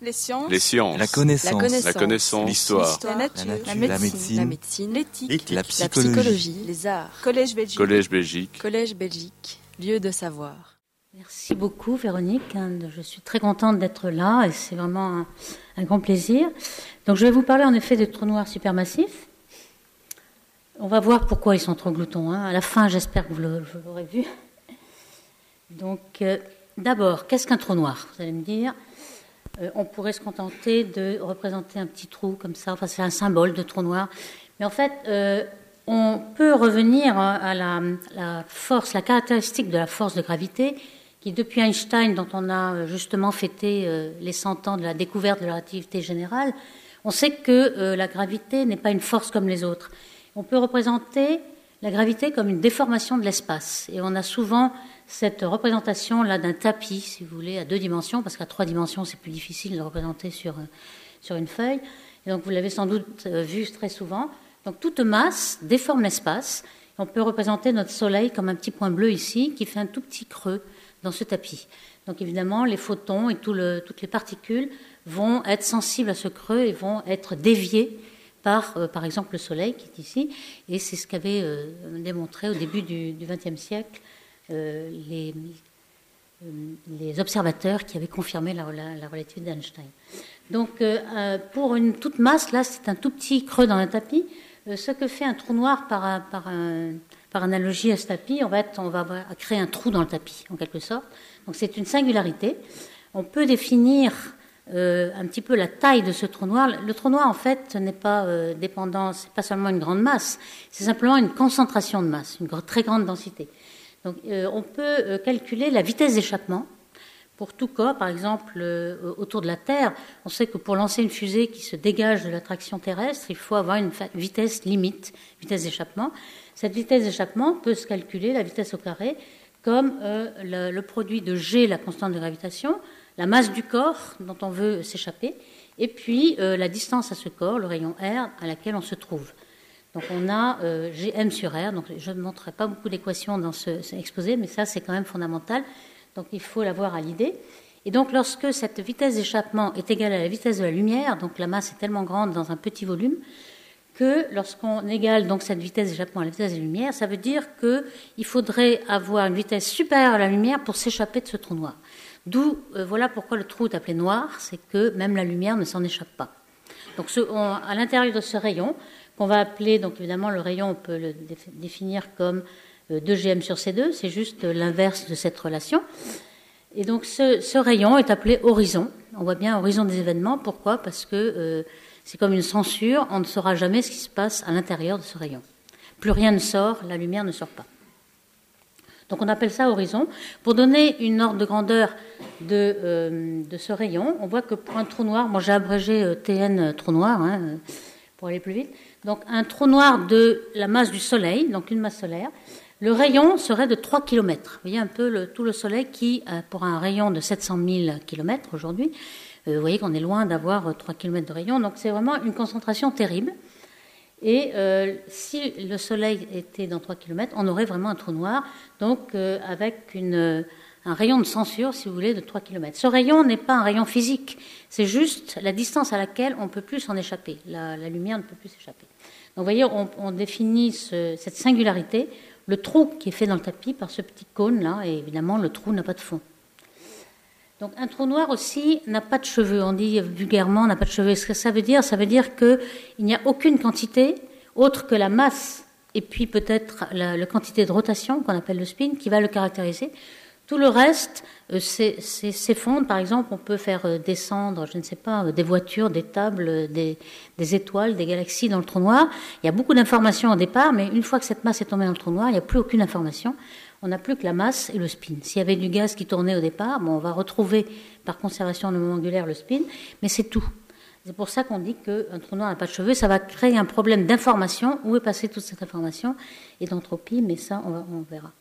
Les sciences. Les sciences. La connaissance. La connaissance. L'histoire. La nature. La nature. La La médecine. médecine. La médecine. L'éthique. La La psychologie. les arts. Collège Belgique. Collège Belgique. Collège Belgique, lieu de savoir. Merci beaucoup Véronique, hein, je suis très contente d'être là et c'est vraiment un, un grand plaisir. Donc je vais vous parler en effet des trous noirs supermassifs. On va voir pourquoi ils sont trop gloutons. hein. À la fin, j'espère que vous l'aurez vu. Donc euh, d'abord, qu'est-ce qu'un trou noir? Vous allez me dire, euh, on pourrait se contenter de représenter un petit trou comme ça, enfin c'est un symbole de trou noir. Mais en fait, euh, on peut revenir hein, à la, force, la caractéristique de la force de gravité, qui depuis Einstein, dont on a euh, justement fêté les 100 ans de la découverte de la relativité générale, on sait que la gravité n'est pas une force comme les autres. On peut représenter la gravité comme une déformation de l'espace. Et on a souvent cette représentation là d'un tapis, si vous voulez, à deux dimensions, parce qu'à trois dimensions, c'est plus difficile de représenter sur, euh, sur une feuille. Et donc vous l'avez sans doute euh, vu très souvent. Donc toute masse déforme l'espace. On peut représenter notre Soleil comme un petit point bleu ici, qui fait un tout petit creux dans ce tapis. Donc évidemment, les photons et tout le- toutes les particules vont être sensibles à ce creux et vont être déviés par, euh, par exemple, le Soleil qui est ici. Et c'est ce qu'avaient euh, démontré au début du XXe siècle les, euh, les observateurs qui avaient confirmé la, la- la relativité d'Einstein. Donc, euh, euh, pour une toute masse, là, c'est un tout petit creux dans un tapis. Euh, ce que fait un trou noir par, analogie à ce tapis, en fait, on va créer un trou dans le tapis, en quelque sorte. Donc, c'est une singularité. On peut définir euh, un petit peu la taille de ce trou noir. Le trou noir, en fait, n'est pas euh, dépendant, c'est pas seulement une grande masse, c'est simplement une concentration de masse, une très grande densité. Euh, on peut euh, calculer la vitesse d'échappement pour tout corps, par exemple euh, autour de la Terre. On sait que pour lancer une fusée qui se dégage de l'attraction terrestre, il faut avoir une vitesse limite, vitesse d'échappement. Cette vitesse d'échappement peut se calculer, la vitesse au carré, comme le, produit de G, la constante de gravitation, la masse du corps dont on veut s'échapper, et puis la distance à ce corps, le rayon R, à laquelle on se trouve. Donc on a euh, Gm sur R, donc je ne montrerai pas beaucoup d'équations dans ce, exposé, mais ça c'est quand même fondamental, donc il faut l'avoir à l'idée. Et donc lorsque cette vitesse d'échappement est égale à la vitesse de la lumière, donc la masse est tellement grande dans un petit volume, que lorsqu'on égale donc cette vitesse d'échappement à la vitesse de la lumière, ça veut dire qu'il faudrait avoir une vitesse supérieure à la lumière pour s'échapper de ce trou noir. D'où, euh, voilà pourquoi le trou est appelé noir, c'est que même la lumière ne s'en échappe pas. Donc ce- à l'intérieur de ce rayon, qu'on va appeler, donc évidemment le rayon, on peut le déf- définir comme euh, 2gm sur C2, c'est juste euh, l'inverse de cette relation. Et donc ce, rayon est appelé horizon. On voit bien horizon des événements. Pourquoi? Parce que euh, c'est comme une censure, on ne saura jamais ce qui se passe à l'intérieur de ce rayon. Plus rien ne sort, la lumière ne sort pas. Donc on appelle ça horizon. Pour donner une ordre de grandeur de, euh, ce rayon, on voit que pour un trou noir, moi j'ai abrégé euh, TN euh, trou noir hein, euh, pour aller plus vite. Donc un trou noir de la masse du Soleil, donc une masse solaire, le rayon serait de 3 km. Vous voyez un peu le- tout le Soleil qui, euh, pour un rayon de 700 000 km aujourd'hui, euh, vous voyez qu'on est loin d'avoir euh, 3 km de rayon. Donc c'est vraiment une concentration terrible. Et euh, si le Soleil était dans 3 km, on aurait vraiment un trou noir, donc euh, avec euh, un rayon de censure, si vous voulez, de 3 km. Ce rayon n'est pas un rayon physique, c'est juste la distance à laquelle on ne peut plus s'en échapper. La, la lumière ne peut plus s'échapper. Donc vous voyez, on, définit ce- cette singularité, le trou qui est fait dans le tapis par ce petit cône-là, et évidemment, le trou n'a pas de fond. Donc un trou noir aussi n'a pas de cheveux. On dit vulgairement n'a pas de cheveux. Ce que ça veut dire, ça veut dire qu'il n'y a aucune quantité autre que la masse et puis peut-être la quantité de rotation qu'on appelle le spin qui va le caractériser. Tout le reste euh, s'effondre. Par exemple, on peut faire euh, descendre, je ne sais pas, euh, des voitures, des tables, des, étoiles, des galaxies dans le trou noir. Il y a beaucoup d'informations au départ, mais une fois que cette masse est tombée dans le trou noir, il n'y a plus aucune information. On n'a plus que la masse et le spin. S'il y avait du gaz qui tournait au départ, on va retrouver par conservation de moment angulaire le spin, mais c'est tout. C'est pour ça qu'on dit qu'un trou noir n'a pas de cheveux. Ça va créer un problème d'information. Où est passée toute cette information? Et d'entropie, mais ça, on, verra.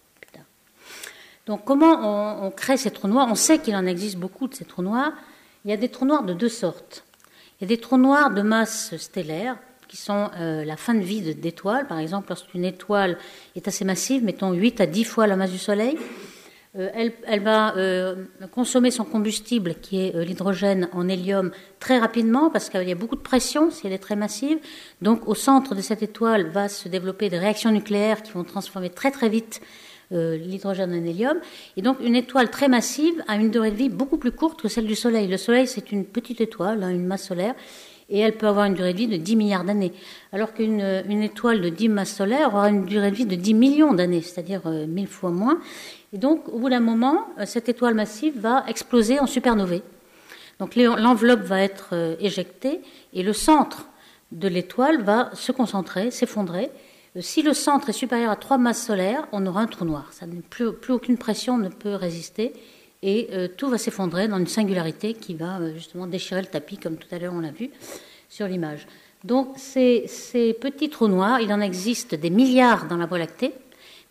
Donc, comment on, crée ces trous noirs? On sait qu'il en existe beaucoup de ces trous noirs. Il y a des trous noirs de deux sortes. Il y a des trous noirs de masse stellaire, qui sont euh, la fin de vie d'étoiles. Par exemple, lorsqu'une étoile est assez massive, mettons 8 à 10 fois la masse du Soleil, elle, elle, va consommer son combustible, qui est l'hydrogène, en hélium très rapidement, parce qu'il y a beaucoup de pression si elle est très massive. Donc au centre de cette étoile va se développer des réactions nucléaires qui vont transformer très très vite euh, l'hydrogène en hélium. Et donc une étoile très massive a une durée de vie beaucoup plus courte que celle du Soleil. Le Soleil, c'est une petite étoile, hein, une masse solaire, et elle peut avoir une durée de vie de 10 milliards d'années. Alors qu'une une étoile de 10 masses solaires aura une durée de vie de 10 millions d'années, c'est-à-dire euh, mille fois moins. Et donc, au bout d'un moment, euh, cette étoile massive va exploser en supernovae. Donc l'enveloppe va être éjectée et le centre de l'étoile va se concentrer, s'effondrer, euh, si le centre est supérieur à trois masses solaires, on aura un trou noir. Plus, aucune pression ne peut résister et euh, tout va s'effondrer dans une singularité qui va euh, justement déchirer le tapis, comme tout à l'heure on l'a vu sur l'image. Donc ces, ces, petits trous noirs, il en existe des milliards dans la Voie lactée,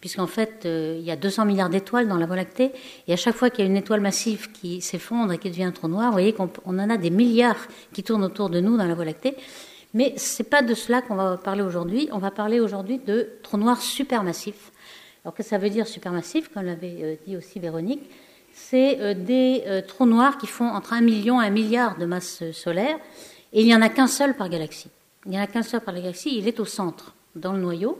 puisqu'en fait il y a 200 milliards d'étoiles dans la Voie lactée, et à chaque fois qu'il y a une étoile massive qui s'effondre et qui devient un trou noir, vous voyez qu'on en a des milliards qui tournent autour de nous dans la Voie lactée. Mais ce n'est pas de cela qu'on va parler aujourd'hui. On va parler aujourd'hui de trous noirs supermassifs. Alors, que ça veut dire supermassif, comme l'avait euh, dit aussi Véronique C'est euh, des euh, trous noirs qui font entre 1 million et 1 milliard de masses solaires. Et il n'y en a qu'un seul par galaxie. Il n'y en a qu'un seul par galaxie. Il est au centre, dans le noyau.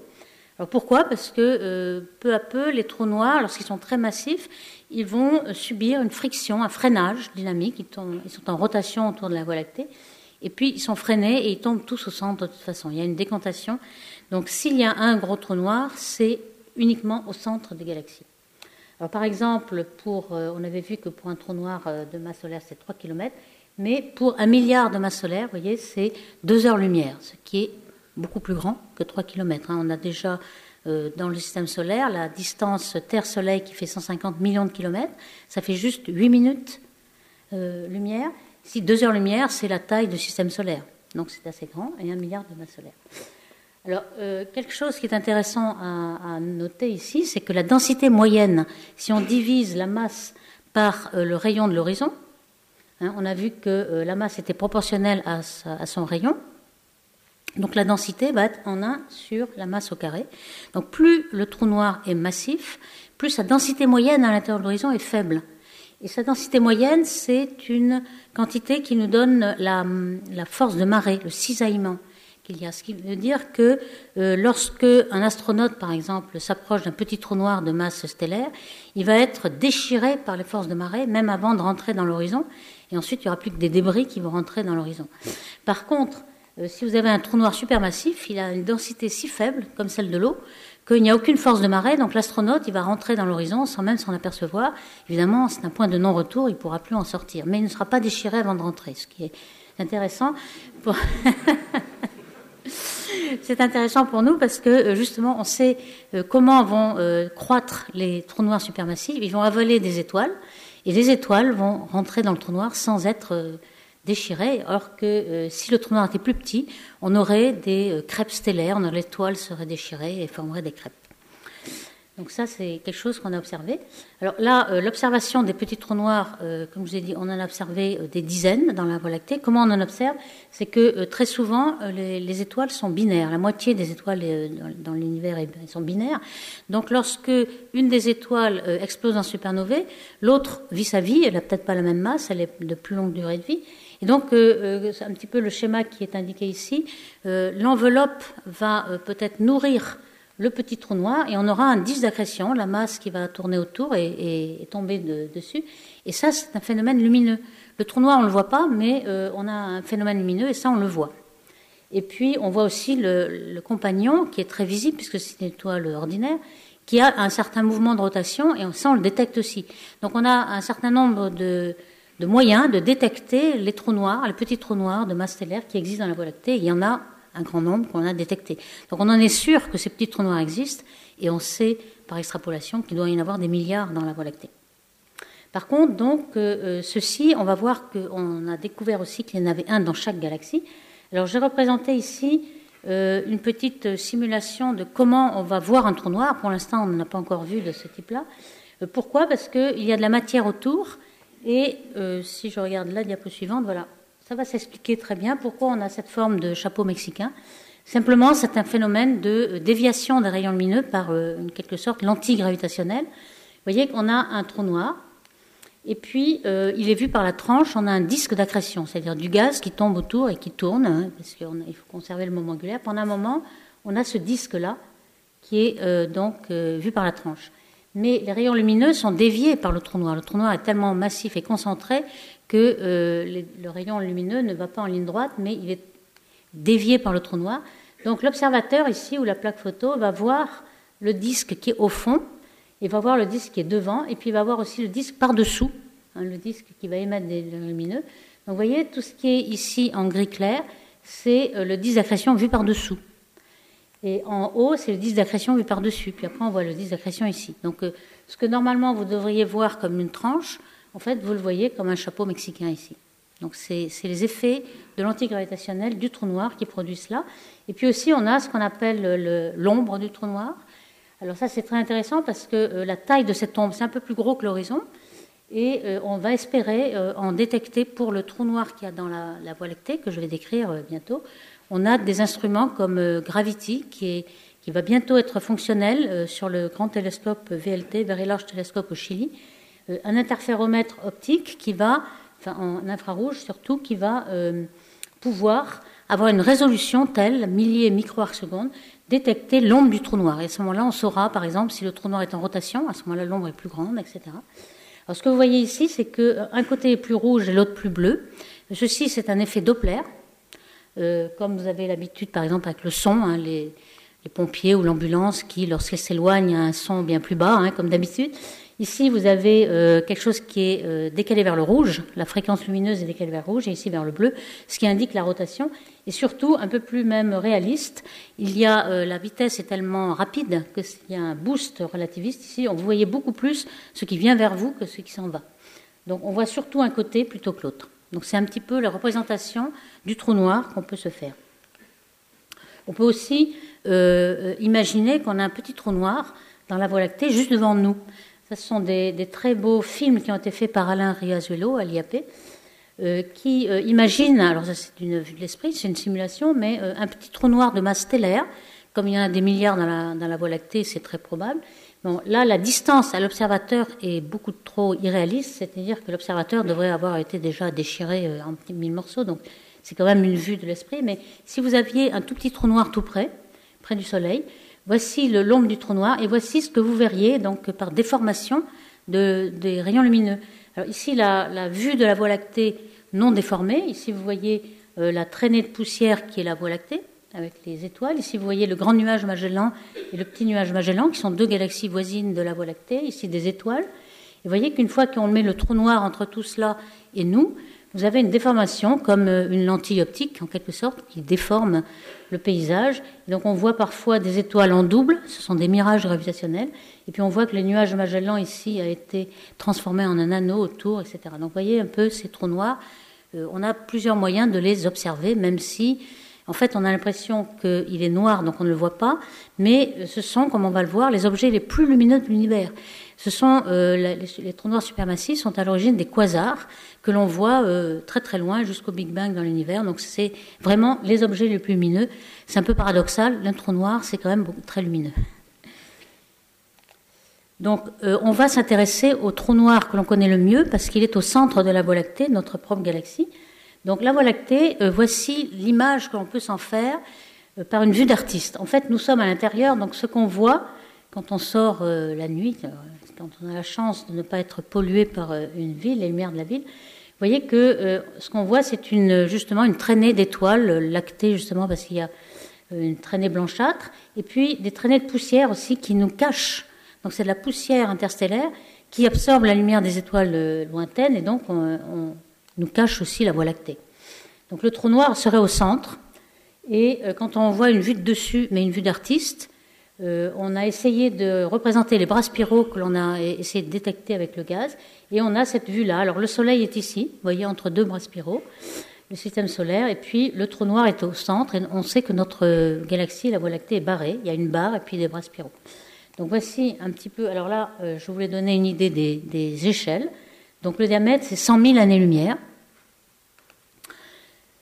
Alors pourquoi? Parce que peu à peu, les trous noirs, lorsqu'ils sont très massifs, ils vont subir une friction, un freinage dynamique. ils sont en rotation autour de la Voie lactée. Et puis ils sont freinés et ils tombent tous au centre de toute façon. Il y a une décantation. Donc s'il y a un gros trou noir, c'est uniquement au centre des galaxies. Alors par exemple, pour, euh, on avait vu que pour un trou noir euh, de masse solaire, c'est 3 km, mais pour un milliard de masse solaire, vous voyez, c'est 2 heures-lumière, ce qui est beaucoup plus grand que 3 km. Hein. On a déjà euh, dans le système solaire la distance Terre-Soleil qui fait 150 millions de kilomètres, ça fait juste 8 minutes lumière. Si deux heures-lumière, c'est la taille du système solaire. Donc c'est assez grand, et un milliard de masses solaires. Alors, euh, quelque chose qui est intéressant à, noter ici, c'est que la densité moyenne, si on divise la masse par euh, le rayon de l'horizon, hein, on a vu que euh, la masse était proportionnelle à, à, son rayon. Donc la densité va être en 1 sur la masse au carré. Donc plus le trou noir est massif, plus sa densité moyenne à l'intérieur de l'horizon est faible. Et sa densité moyenne, c'est une quantité qui nous donne la, force de marée, le cisaillement qu'il y a. Ce qui veut dire que euh, lorsque un astronaute, par exemple, s'approche d'un petit trou noir de masse stellaire, il va être déchiré par les forces de marée, même avant de rentrer dans l'horizon. Et ensuite, il n'y aura plus que des débris qui vont rentrer dans l'horizon. Par contre, euh, si vous avez un trou noir supermassif, il a une densité si faible, comme celle de l'eau, qu'il n'y a aucune force de marée, donc l'astronaute, il va rentrer dans l'horizon sans même s'en apercevoir. Évidemment, c'est un point de non-retour, il ne pourra plus en sortir. Mais il ne sera pas déchiré avant de rentrer, ce qui est intéressant. c'est intéressant pour nous parce que euh, justement, on sait euh, comment vont euh, croître les trous noirs supermassifs. Ils vont avaler des étoiles et les étoiles vont rentrer dans le trou noir sans être déchiré, alors que euh, si le trou noir était plus petit, on aurait des euh, crêpes stellaires, l'étoile serait déchirée et formerait des crêpes. Donc ça, c'est quelque chose qu'on a observé. Alors là, euh, l'observation des petits trous noirs, comme je vous ai dit, on en a observé des dizaines dans la Voie lactée. Comment on en observe? C'est que très souvent, les, étoiles sont binaires. La moitié des étoiles dans, l'univers sont binaires. Donc lorsque une des étoiles explose en supernovae, l'autre vit sa vie. Elle n'a peut-être pas la même masse, elle est de plus longue durée de vie. Et donc, euh, euh, c'est un petit peu le schéma qui est indiqué ici. Euh, l'enveloppe va peut-être nourrir le petit trou noir et on aura un disque d'accrétion, la masse qui va tourner autour et, tomber dessus. Et ça, c'est un phénomène lumineux. Le trou noir, on ne le voit pas, mais on a un phénomène lumineux et ça, on le voit. Et puis, on voit aussi le, le compagnon qui est très visible puisque c'est une étoile ordinaire qui a un certain mouvement de rotation et ça, on le détecte aussi. Donc, on a un certain nombre de de moyens de détecter les trous noirs, les petits trous noirs de masse stellaire qui existent dans la Voie lactée. Il y en a un grand nombre qu'on a détecté. Donc on en est sûr que ces petits trous noirs existent et on sait par extrapolation qu'il doit y en avoir des milliards dans la Voie lactée. Par contre, donc, euh, euh, ceci, on va voir qu'on a découvert aussi qu'il y en avait un dans chaque galaxie. Alors j'ai représenté ici euh, une petite simulation de comment on va voir un trou noir. Pour l'instant, on n'en a pas encore vu de ce type-là. pourquoi? Parce qu'il y a de la matière autour et euh, si je regarde la diapo suivante, voilà, ça va s'expliquer très bien pourquoi on a cette forme de chapeau mexicain. Simplement, c'est un phénomène de euh, déviation des rayons lumineux par, euh, en quelque sorte, l'antigravitationnel, voyez qu'on a un trou noir, et puis il est vu par la tranche, on a un disque d'accrétion, c'est-à-dire du gaz qui tombe autour et qui tourne, hein, parce qu'il faut conserver le moment angulaire. Pendant un moment, on a ce disque-là qui est donc vu par la tranche. Mais les rayons lumineux sont déviés par le trou noir. Le trou noir est tellement massif et concentré que le rayon lumineux ne va pas en ligne droite, mais il est dévié par le trou noir. Donc l'observateur ici, ou la plaque photo, va voir le disque qui est au fond, il va voir le disque qui est devant, et puis il va voir aussi le disque par-dessous, hein, le disque qui va émettre des lumineux. Donc vous voyez, tout ce qui est ici en gris clair, c'est euh, le disque d'accrétion vu par-dessous. Et en haut, c'est le disque d'accrétion vu par-dessus. Puis après, on voit le disque d'accrétion ici. Donc euh, ce que normalement vous devriez voir comme une tranche, en fait, vous le voyez comme un chapeau mexicain ici. Donc c'est les effets de l'antigravitationnel du trou noir qui produisent cela. Et puis aussi, on a ce qu'on appelle l'ombre du trou noir. Alors ça, c'est très intéressant parce que euh, la taille de cette ombre, c'est un peu plus gros que l'horizon. Et euh, on va espérer en détecter pour le trou noir qu'il y a dans la, Voie lactée, que je vais décrire bientôt. On a des instruments comme Gravity, qui, est, qui, va bientôt être fonctionnel sur le grand télescope VLT, Very Large Telescope au Chili. un interféromètre optique qui va, enfin en infrarouge surtout, qui va pouvoir avoir une résolution telle, milliers micro secondes, détecter l'ombre du trou noir. Et à ce moment-là, on saura, par exemple, si le trou noir est en rotation, à ce moment-là, l'ombre est plus grande, etc. Alors, ce que vous voyez ici, c'est qu'un euh, côté est plus rouge et l'autre plus bleu. Ceci, c'est un effet Doppler. Euh, comme vous avez l'habitude, par exemple, avec le son, hein, les, pompiers ou l'ambulance qui, lorsqu'ils s'éloignent, a un son bien plus bas, hein, comme d'habitude. Ici, vous avez euh, quelque chose qui est euh, décalé vers le rouge, la fréquence lumineuse est décalée vers le rouge, et ici vers le bleu, ce qui indique la rotation. Et surtout, un peu plus même réaliste, il y a la vitesse est tellement rapide qu'il y a un boost relativiste. Ici, vous voyez beaucoup plus ce qui vient vers vous que ce qui s'en va. Donc, on voit surtout un côté plutôt que l'autre. Donc, c'est un petit peu la représentation du trou noir qu'on peut se faire. On peut aussi imaginer qu'on a un petit trou noir dans la Voie lactée juste devant nous. Ce sont des, très beaux films qui ont été faits par Alain Riazuelo à l'IAP, euh, qui euh, imagine, alors ça c'est une vue de l'esprit, c'est une simulation, mais euh, un petit trou noir de masse stellaire, comme il y en a des milliards dans la Voie lactée, c'est très probable. Là, la distance à l'observateur est beaucoup trop irréaliste, c'est-à-dire que l'observateur devrait avoir été déjà déchiré en mille morceaux, donc c'est quand même une vue de l'esprit. Mais si vous aviez un tout petit trou noir tout près, près du Soleil, Voici le l'ombre du trou noir et voici ce que vous verriez donc par déformation de, des rayons lumineux. Alors ici, la, vue de la Voie lactée non déformée. Ici, vous voyez euh, la traînée de poussière qui est la Voie lactée avec les étoiles. Ici, vous voyez le grand nuage Magellan et le petit nuage Magellan qui sont deux galaxies voisines de la Voie lactée. Ici, des étoiles. Et vous voyez qu'une fois qu'on met le trou noir entre tout cela et nous, vous avez une déformation comme euh, une lentille optique en quelque sorte qui déforme le paysage. donc on voit parfois des étoiles en double, ce sont des mirages gravitationnels. Et puis on voit que le nuage Magellan ici a été transformé en un anneau autour, etc. Donc vous voyez un peu ces trous noirs. Euh, on a plusieurs moyens de les observer, même si en fait on a l'impression qu'il est noir, donc on ne le voit pas. Mais euh, ce sont, comme on va le voir, les objets les plus lumineux de l'univers. Ce sont euh, les, trous noirs supermassifs sont à l'origine des quasars que l'on voit euh, très très loin jusqu'au Big Bang dans l'univers. Donc c'est vraiment les objets les plus lumineux. C'est un peu paradoxal. Un trou noir, c'est quand même très lumineux. Donc euh, on va s'intéresser au trou noir que l'on connaît le mieux parce qu'il est au centre de la Voie lactée, notre propre galaxie. Donc la Voie lactée, voici l'image que l'on peut s'en faire par une vue d'artiste. En fait, nous sommes à l'intérieur, donc ce qu'on voit quand on sort la nuit, quand on a la chance de ne pas être pollué par euh, une ville, les lumières de la ville, vous voyez que euh, ce qu'on voit, c'est justement une traînée d'étoiles euh, lactées, justement parce qu'il y a une traînée blanchâtre, et puis des traînées de poussière aussi qui nous cachent. Donc c'est de la poussière interstellaire qui absorbe la lumière des étoiles lointaines, et donc on, nous cache aussi la Voie lactée. Donc le trou noir serait au centre, et quand on voit une vue de dessus, mais une vue d'artiste, euh, on a essayé de représenter les bras spiraux que l'on a essayé de détecter avec le gaz, et on a cette vue-là. Alors le Soleil est ici, vous voyez, entre deux bras spiraux, le système solaire, et puis le trou noir est au centre, et on sait que notre galaxie, la Voie lactée, est barrée. Il y a une barre et puis des bras spiraux. Donc voici un petit peu. Alors là, euh, je voulais donner une idée des, échelles. Donc le diamètre, c'est 100 000 années-lumière.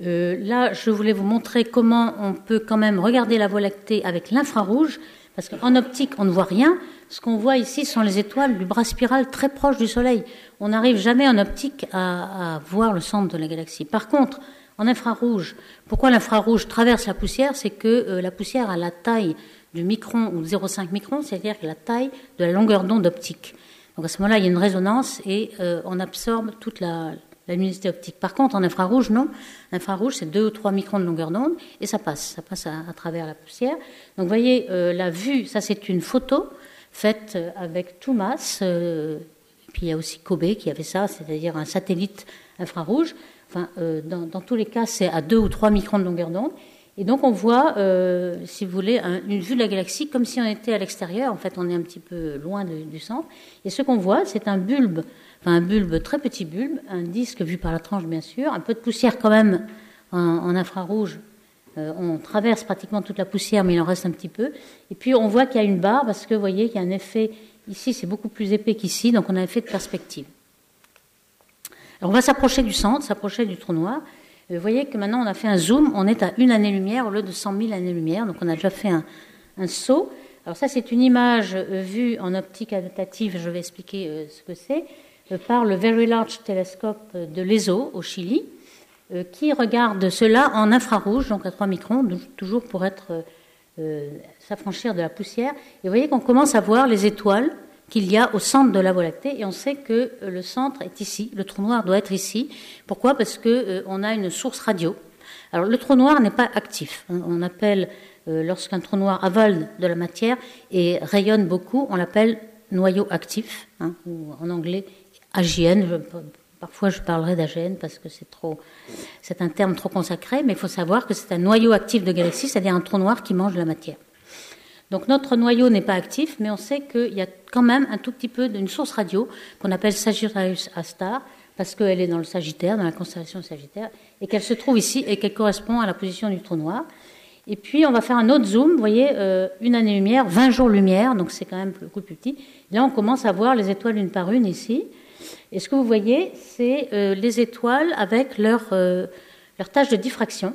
Euh, là, je voulais vous montrer comment on peut quand même regarder la Voie lactée avec l'infrarouge, parce qu'en optique, on ne voit rien. Ce qu'on voit ici sont les étoiles du bras spiral très proche du Soleil. On n'arrive jamais en optique à, voir le centre de la galaxie. Par contre, en infrarouge, pourquoi l'infrarouge traverse la poussière? C'est que euh, la poussière a la taille du micron ou 0,5 micron, c'est-à-dire la taille de la longueur d'onde optique. Donc à ce moment-là, il y a une résonance et euh, on absorbe toute la, luminosité optique. Par contre, en infrarouge, non. L'infrarouge, c'est 2 ou 3 microns de longueur d'onde et ça passe. Ça passe à, travers la poussière. Donc, vous voyez, euh, la vue, ça, c'est une photo faite euh, avec Toumas. Euh, puis il y a aussi Kobe qui avait ça, c'est-à-dire un satellite infrarouge. Enfin, dans, tous les cas, c'est à 2 ou 3 microns de longueur d'onde. Et donc on voit, si vous voulez, une vue de la galaxie comme si on était à l'extérieur. En fait, on est un petit peu loin du centre. Et ce qu'on voit, c'est un bulbe un bulbe, très petit bulbe, un disque vu par la tranche bien sûr, un peu de poussière quand même en, infrarouge. Euh, on traverse pratiquement toute la poussière, mais il en reste un petit peu. Et puis on voit qu'il y a une barre parce que vous voyez qu'il y a un effet, ici c'est beaucoup plus épais qu'ici, donc on a un effet de perspective. Alors on va s'approcher du centre, s'approcher du trou noir. Euh, vous voyez que maintenant on a fait un zoom, on est à une année-lumière au lieu de 100 000 années-lumière, donc on a déjà fait un, saut. Alors ça c'est une image euh, vue en optique adaptative, je vais expliquer ce que c'est. Euh, par le Very Large Telescope de l'ESO au Chili, euh, qui regarde cela en infrarouge, donc à 3 microns, toujours pour être euh, s'affranchir de la poussière. Et vous voyez qu'on commence à voir les étoiles qu'il y a au centre de la Voie lactée, et on sait que le centre est ici, le trou noir doit être ici. Pourquoi? Parce qu'on a une source radio. Alors le trou noir n'est pas actif. On appelle, lorsqu'un trou noir avale de la matière et rayonne beaucoup, on l'appelle noyau actif, hein, ou en anglais AGN. parfois, je parlerai d'AGN parce que c'est c'est un terme trop consacré, mais il faut savoir que c'est un noyau actif de galaxie, c'est-à-dire un trou noir qui mange la matière. Donc notre noyau n'est pas actif, mais on sait qu'il y a quand même un tout petit peu d'une source radio qu'on appelle Sagittarius A star, parce qu'elle est dans le Sagittaire, dans la constellation Sagittaire, et qu'elle se trouve ici et qu'elle correspond à la position du trou noir. Et puis on va faire un autre zoom, vous voyez, euh, une année-lumière, 20 jours-lumière, donc c'est quand même beaucoup plus petit. Là on commence à voir les étoiles une par une ici. Et ce que vous voyez, c'est euh, les étoiles avec leur, euh, leur tâche de diffraction.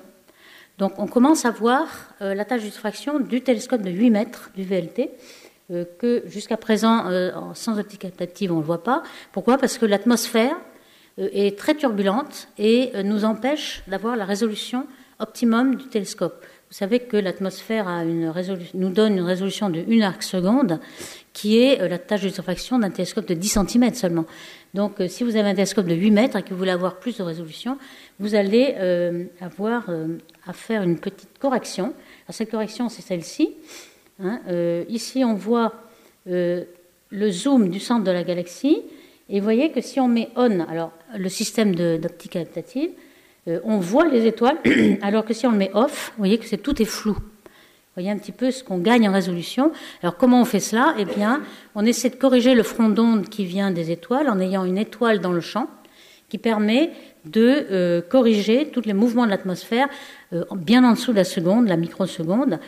Donc on commence à voir euh, la tâche de diffraction du télescope de 8 mètres du VLT, que jusqu'à présent, sans optique adaptative, on ne voit pas. Pourquoi? Parce que l'atmosphère est très turbulente et nous empêche d'avoir la résolution optimum du télescope. Vous savez que l'atmosphère nous donne une résolution de 1 arc seconde, qui est la tâche de diffraction d'un télescope de 10 cm seulement. Donc, euh, si vous avez un télescope de 8 mètres et que vous voulez avoir plus de résolution, vous allez euh, avoir euh, à faire une petite correction. Alors, cette correction, c'est celle-ci. Hein. ici, on voit le zoom du centre de la galaxie. Et vous voyez que si on met on, alors le système d'optique adaptative, on voit les étoiles, alors que si on le met off, vous voyez que tout est flou voyez un petit peu ce qu'on gagne en résolution. Alors comment on fait cela? Eh bien, on essaie de corriger le front d'onde qui vient des étoiles en ayant une étoile dans le champ qui permet de euh, corriger tous les mouvements de l'atmosphère euh, bien en dessous de la seconde, la microseconde.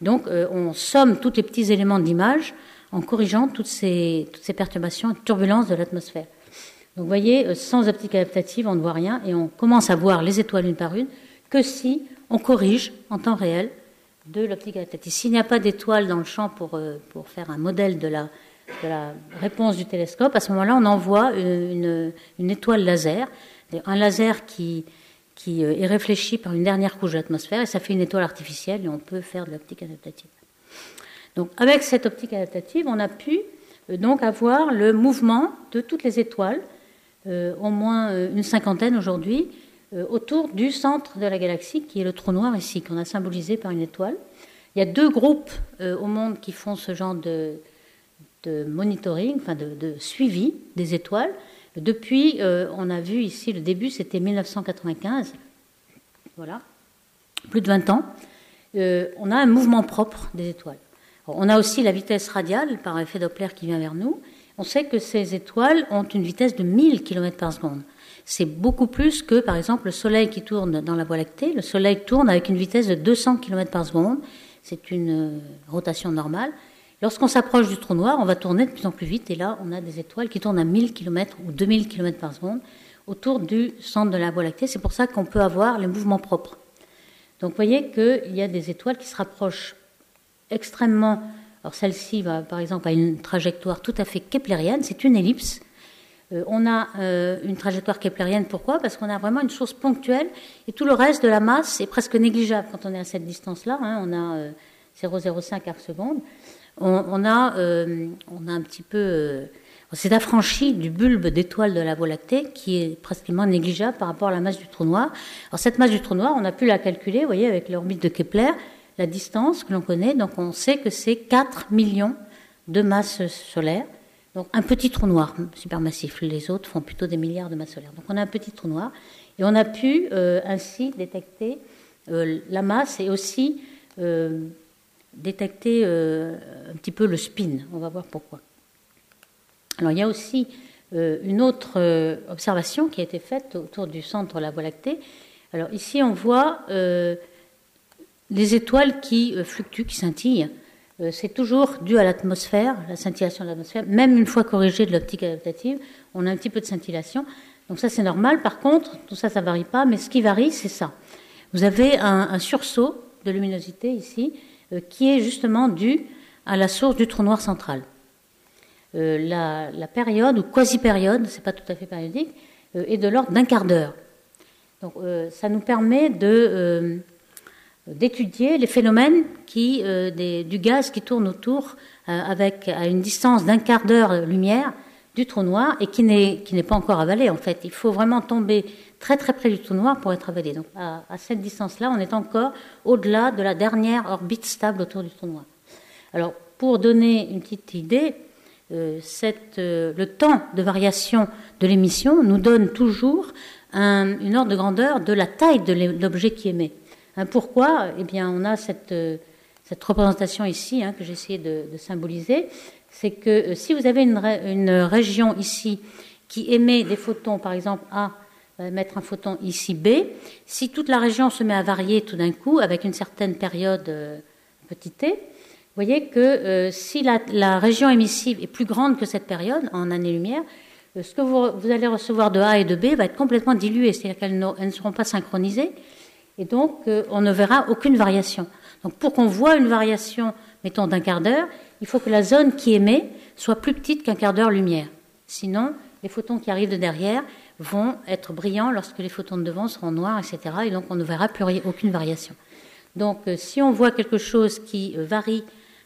Donc euh, on somme tous les petits éléments d'image en corrigeant toutes ces, toutes ces perturbations et turbulences de l'atmosphère. Donc vous voyez, sans optique adaptative, on ne voit rien et on commence à voir les étoiles une par une que si on corrige en temps réel de l'optique adaptative. S'il n'y a pas d'étoile dans le champ pour, euh, pour faire un modèle de la, de la réponse du télescope, à ce moment-là, on envoie une, une, étoile laser, un laser qui, qui euh, est réfléchi par une dernière couche d'atmosphère, et ça fait une étoile artificielle, et on peut faire de l'optique adaptative. Donc, avec cette optique adaptative, on a pu euh, donc avoir le mouvement de toutes les étoiles, au moins une cinquantaine aujourd'hui, autour du centre de la galaxie, qui est le trou noir ici, qu'on a symbolisé par une étoile. Il y a deux groupes euh, au monde qui font ce genre de, monitoring, enfin de, suivi des étoiles. Depuis, euh, on a vu ici le début, c'était 1995, voilà, plus de 20 ans. on a un mouvement propre des étoiles. on a aussi la vitesse radiale par effet Doppler qui vient vers nous. On sait que ces étoiles ont une vitesse de 1000 km par seconde. C'est beaucoup plus que, par exemple, le Soleil qui tourne dans la Voie lactée. Le Soleil tourne avec une vitesse de 200 km par seconde. C'est une euh, rotation normale. Lorsqu'on s'approche du trou noir, on va tourner de plus en plus vite. Et là, on a des étoiles qui tournent à 1000 km ou 2000 km par seconde. autour du centre de la Voie lactée. C'est pour ça qu'on peut avoir les mouvements propres. Donc vous voyez qu'il y a des étoiles qui se rapprochent extrêmement. Alors celle-ci, va, par exemple, a une trajectoire tout à fait keplérienne, c'est une ellipse. Euh, on a euh, une trajectoire keplérienne, pourquoi? Parce qu'on a vraiment une source ponctuelle et tout le reste de la masse est presque négligeable quand on est à cette distance-là. Hein. on a 0,05 arcs secondes. On, a, on a un petit peu c'est affranchi du bulbe d'étoile de la Voie lactée qui est pratiquement négligeable par rapport à la masse du trou noir. Alors cette masse du trou noir, on a pu la calculer, vous voyez, avec l'orbite de Kepler, la distance que l'on connaît, donc on sait que c'est 4 millions de masses solaires. Donc un petit trou noir supermassif. Les autres font plutôt des milliards de masses solaires. Donc on a un petit trou noir et on a pu euh, ainsi détecter euh, la masse et aussi euh, détecter un petit peu le spin. On va voir pourquoi. Alors il y a aussi une autre observation qui a été faite autour du centre de la Voie lactée. Alors ici on voit les étoiles qui fluctuent, qui scintillent. C'est toujours dû à l'atmosphère, la scintillation de l'atmosphère. Même une fois corrigée de l'optique adaptative, on a un petit peu de scintillation. Donc ça c'est normal. Par contre, tout ça ça varie pas, mais ce qui varie c'est ça. Vous avez un, sursaut de luminosité ici qui est justement dû à la source du trou noir central. Euh, la, période, ou quasi-période, c'est pas tout à fait périodique, euh, est de l'ordre d'un quart d'heure. Donc euh, ça nous permet de, d'étudier les phénomènes qui, du gaz qui tourne autour avec à une distance d'un quart d'heure lumière du trou noir et qui n'est, pas encore avalé en fait. Il faut vraiment tomber très très près du trou noir pour être avalé. Donc à, cette distance-là, on est encore au-delà de la dernière orbite stable autour du trou noir. Alors pour donner une petite idée, euh, euh, le temps de variation de l'émission nous donne toujours une ordre de grandeur de la taille de l'objet qui émet. Hein, pourquoi? Eh bien, on a cette, euh, représentation ici hein, que j'ai essayé de, symboliser. C'est que si vous avez une, région ici qui émet des photons, par exemple A, mettre un photon ici B, si toute la région se met à varier tout d'un coup avec une certaine période petit t, vous voyez que euh, si la, région émissive est plus grande que cette période, en années-lumière, euh, ce que vous, allez recevoir de A et de B va être complètement dilué, c'est-à-dire qu'elles ne, seront pas synchronisées, et donc euh, on ne verra aucune variation. Donc pour qu'on voit une variation, mettons d'un quart d'heure, il faut que la zone qui émet soit plus petite qu'un quart d'heure lumière. Sinon, les photons qui arrivent de derrière vont être brillants lorsque les photons de devant seront noirs, etc. Et donc on ne verra plus aucune variation. Donc si on voit quelque chose qui varie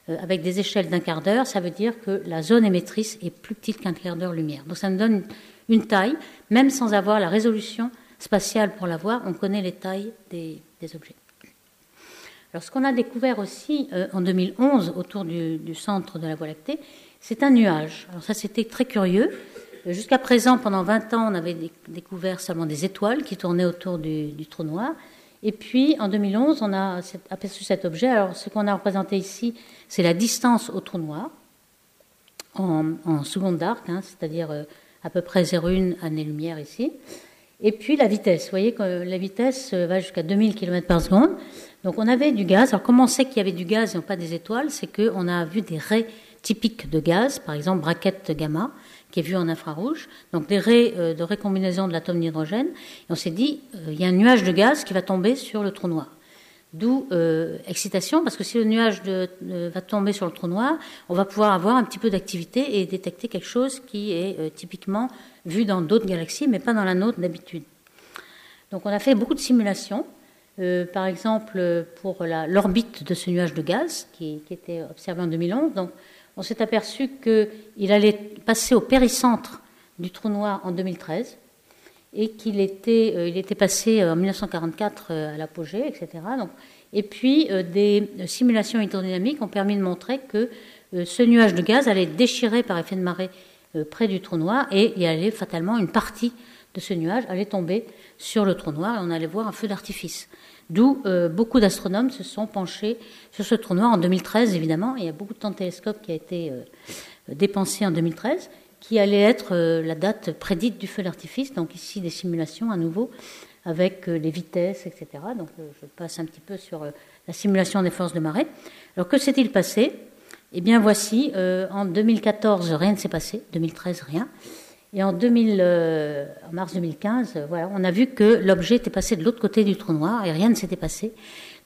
euh, avec des échelles d'un quart d'heure, ça veut dire que la zone émettrice est plus petite qu'un quart d'heure lumière. Donc ça nous donne une taille, même sans avoir la résolution spatiale pour la voir, on connaît les tailles des, objets. Alors ce qu'on a découvert aussi euh, en 2011 autour du, centre de la Voie lactée, c'est un nuage. Alors ça c'était très curieux. Jusqu'à présent, pendant 20 ans, on avait découvert seulement des étoiles qui tournaient autour du trou noir. Et puis, en 2011, on a aperçu cet objet. Alors, ce qu'on a représenté ici, c'est la distance au trou noir en, seconde d'arc, hein, c'est-à-dire euh, à peu près 0,1 année-lumière ici. Et puis la vitesse. Vous voyez que la vitesse euh, va jusqu'à 2000 km par seconde. Donc on avait du gaz. Alors comment on sait qu'il y avait du gaz et non pas des étoiles? C'est qu'on a vu des raies typiques de gaz, par exemple braquette gamma, qui est vu en infrarouge, donc des raies euh, de récombinaison de l'atome d'hydrogène. Et on s'est dit, euh, il y a un nuage de gaz qui va tomber sur le trou noir. D'où euh, excitation, parce que si le nuage va tomber sur le trou noir, on va pouvoir avoir un petit peu d'activité et détecter quelque chose qui est typiquement vu dans d'autres galaxies, mais pas dans la nôtre d'habitude. Donc on a fait beaucoup de simulations. par exemple, pour l'orbite de ce nuage de gaz qui, était observé en 2011. Donc, on s'est aperçu qu'il allait passer au péricentre du trou noir en 2013 et qu'il était, euh, il était passé euh, en 1944 euh, à l'apogée, etc. et puis des simulations hydrodynamiques ont permis de montrer que ce nuage de gaz allait déchirer par effet de marée près du trou noir et il allait fatalement une partie de ce nuage allait tomber sur le trou noir et on allait voir un feu d'artifice. D'où euh, beaucoup d'astronomes se sont penchés sur ce trou noir en 2013, évidemment. Il y a beaucoup de temps de télescopes qui a été euh, dépensé en 2013, qui allait être euh, la date prédite du feu d'artifice. Donc ici, des simulations à nouveau avec les vitesses, etc. Donc je passe un petit peu sur la simulation des forces de marée. Alors que s'est-il passé? Eh bien voici, en 2014, rien ne s'est passé, 2013, rien. Et en, 2000, en mars 2015, voilà, on a vu que l'objet était passé de l'autre côté du trou noir et rien ne s'était passé,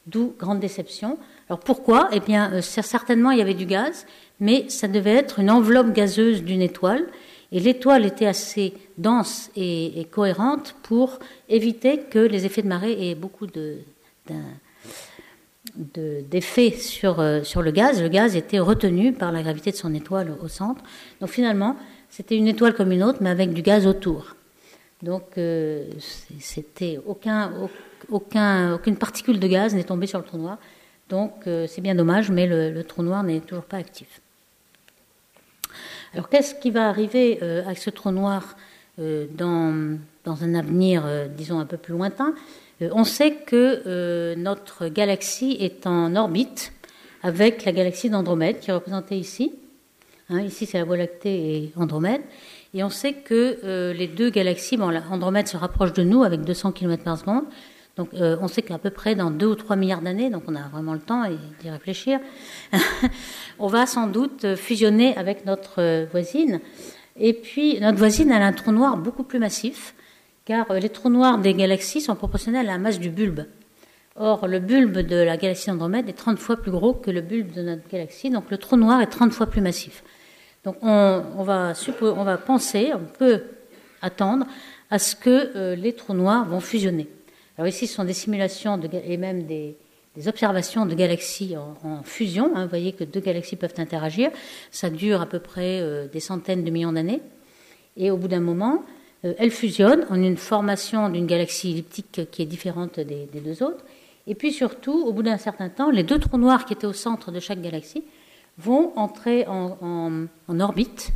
d'où grande déception. Alors pourquoi? Eh bien, certainement il y avait du gaz, mais ça devait être une enveloppe gazeuse d'une étoile et l'étoile était assez dense et, cohérente pour éviter que les effets de marée aient beaucoup d'effets sur, euh, sur le gaz. Le gaz était retenu par la gravité de son étoile au centre. Donc finalement, c'était une étoile comme une autre, mais avec du gaz autour. Donc euh, c'était aucun, aucun, aucune particule de gaz n'est tombée sur le trou noir. Donc euh, c'est bien dommage, mais le trou noir n'est toujours pas actif. Alors qu'est-ce qui va arriver avec ce trou noir dans, un avenir, disons, un peu plus lointain? On sait que notre galaxie est en orbite avec la galaxie d'Andromède qui est représentée ici. Hein, ici, c'est la Voie lactée et Andromède. Et on sait que les deux galaxies, bon, Andromède se rapproche de nous avec 200 km par seconde, donc euh, on sait qu'à peu près dans 2 ou 3 milliards d'années, donc on a vraiment le temps d'y réfléchir, on va sans doute fusionner avec notre euh, voisine. Et puis notre voisine, a un trou noir beaucoup plus massif, car euh, les trous noirs des galaxies sont proportionnels à la masse du bulbe. Or, le bulbe de la galaxie Andromède est 30 fois plus gros que le bulbe de notre galaxie, donc le trou noir est 30 fois plus massif. Donc on, va, penser, on peut attendre à ce que les trous noirs vont fusionner. Alors ici, ce sont des simulations et même des, observations de galaxies en, fusion. Hein. Vous voyez que deux galaxies peuvent interagir. Ça dure à peu près euh, des centaines de millions d'années. Et au bout d'un moment, euh, elles fusionnent en une formation d'une galaxie elliptique qui est différente des, deux autres. Et puis surtout, au bout d'un certain temps, les deux trous noirs qui étaient au centre de chaque galaxie vont entrer en, en orbite.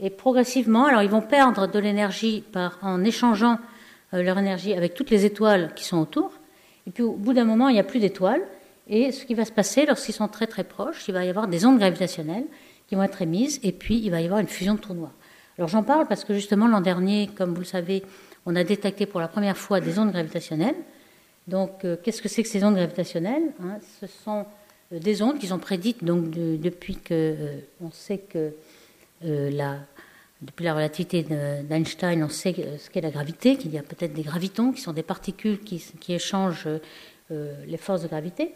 Et progressivement, alors ils vont perdre de l'énergie en échangeant euh, leur énergie avec toutes les étoiles qui sont autour. Et puis au bout d'un moment, il n'y a plus d'étoiles. Et ce qui va se passer lorsqu'ils sont très très proches, il va y avoir des ondes gravitationnelles qui vont être émises et puis il va y avoir une fusion de trous noirs. Alors j'en parle parce que justement l'an dernier, comme vous le savez, on a détecté pour la première fois des ondes gravitationnelles. Donc euh, qu'est-ce que c'est que ces ondes gravitationnelles hein? Ce sont euh, des ondes qui sont prédites donc depuis que on sait que la depuis la relativité d'Einstein, on sait ce qu'est la gravité, qu'il y a peut-être des gravitons qui sont des particules qui, échangent euh, les forces de gravité,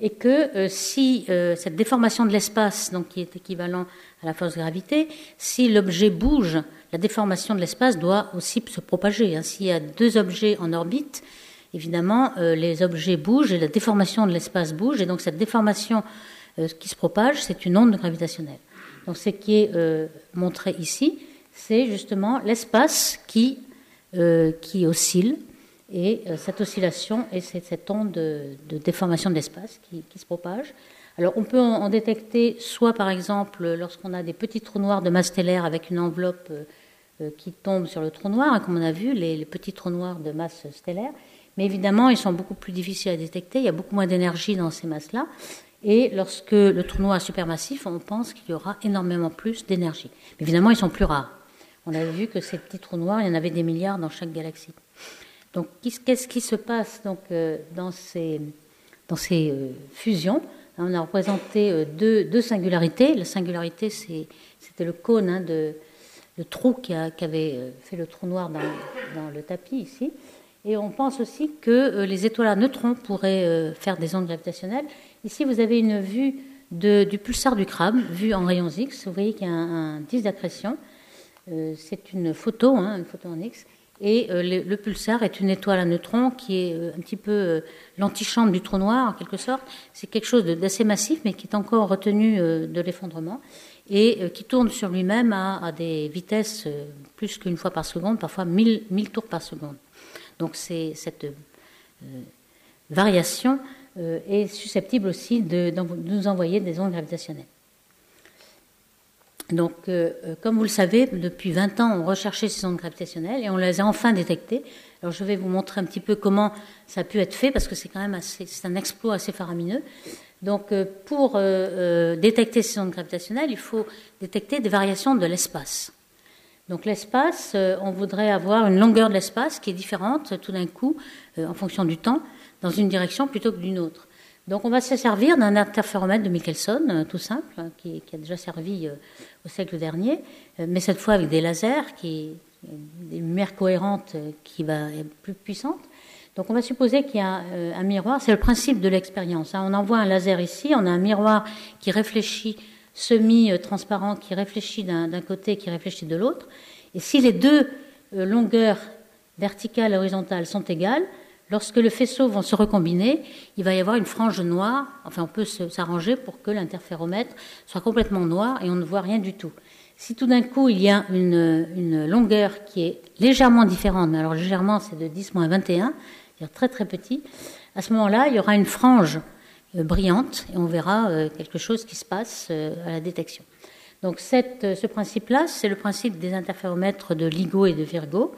et que euh, si euh, cette déformation de l'espace, donc qui est équivalent à la force de gravité, si l'objet bouge, la déformation de l'espace doit aussi se propager. Hein. S'il y a deux objets en orbite, évidemment, les objets bougent et la déformation de l'espace bouge, et donc cette déformation qui se propage, c'est une onde gravitationnelle. Donc ce qui est euh, montré ici, c'est justement l'espace qui, euh, qui oscille et euh, cette oscillation et cette onde de, déformation de l'espace qui, se propage. Alors on peut en, détecter soit par exemple lorsqu'on a des petits trous noirs de masse stellaire avec une enveloppe qui tombe sur le trou noir, hein, comme on a vu, les, petits trous noirs de masse stellaire, mais évidemment ils sont beaucoup plus difficiles à détecter, il y a beaucoup moins d'énergie dans ces masses-là, et lorsque le trou noir est supermassif, on pense qu'il y aura énormément plus d'énergie. Mais évidemment, ils sont plus rares. On a vu que ces petits trous noirs, il y en avait des milliards dans chaque galaxie. Donc, qu'est-ce qui se passe donc, euh, dans ces, dans ces euh, fusions? On a représenté euh, deux, deux, singularités. La singularité, c'était le cône, hein, de, le trou qui, a, avait fait le trou noir dans, dans, le tapis ici. Et on pense aussi que les étoiles à neutrons pourraient faire des ondes gravitationnelles. Ici, vous avez une vue du pulsar du crabe, vue en rayons X. Vous voyez qu'il y a un, disque d'accrétion. C'est une photo, hein, une photo en X. Et euh, le, pulsar est une étoile à neutrons qui est euh, un petit peu l'antichambre du trou noir, en quelque sorte. C'est quelque chose d'assez massif, mais qui est encore retenu de l'effondrement et qui tourne sur lui-même à, des vitesses plus qu'une fois par seconde, parfois 1000, 1000 tours par seconde. Donc cette variation euh, est susceptible aussi de, nous envoyer des ondes gravitationnelles. Donc, euh, euh, comme vous le savez, depuis 20 ans, on recherchait ces ondes gravitationnelles et on les a enfin détectées. Alors, je vais vous montrer un petit peu comment ça a pu être fait parce que c'est quand même assez, c'est un exploit assez faramineux. Donc, pour détecter ces ondes gravitationnelles, il faut détecter des variations de l'espace. Donc, l'espace, on voudrait avoir une longueur de l'espace qui est différente tout d'un coup en fonction du temps dans une direction plutôt que d'une autre. Donc on va se servir d'un interféromètre de Michelson, tout simple, hein, qui, a déjà servi au siècle dernier, mais cette fois avec des lasers, qui, des lumières cohérentes qui va être plus puissantes. Donc on va supposer qu'il y a un miroir, c'est le principe de l'expérience. Hein. On envoie un laser ici, on a un miroir qui réfléchit semi-transparent, qui réfléchit d'un côté, qui réfléchit de l'autre. Et si les deux longueurs verticales et horizontales sont égales, lorsque le faisceau vont se recombiner, il va y avoir une frange noire. Enfin, on peut s'arranger pour que l'interféromètre soit complètement noir et on ne voit rien du tout. Si tout d'un coup il y a une, longueur qui est légèrement différente, mais alors légèrement c'est de 10 21, c'est-à-dire très très petit, à ce moment-là il y aura une frange euh, brillante et on verra euh, quelque chose qui se passe euh, à la détection. Donc ce principe-là, c'est le principe des interféromètres de LIGO et de Virgo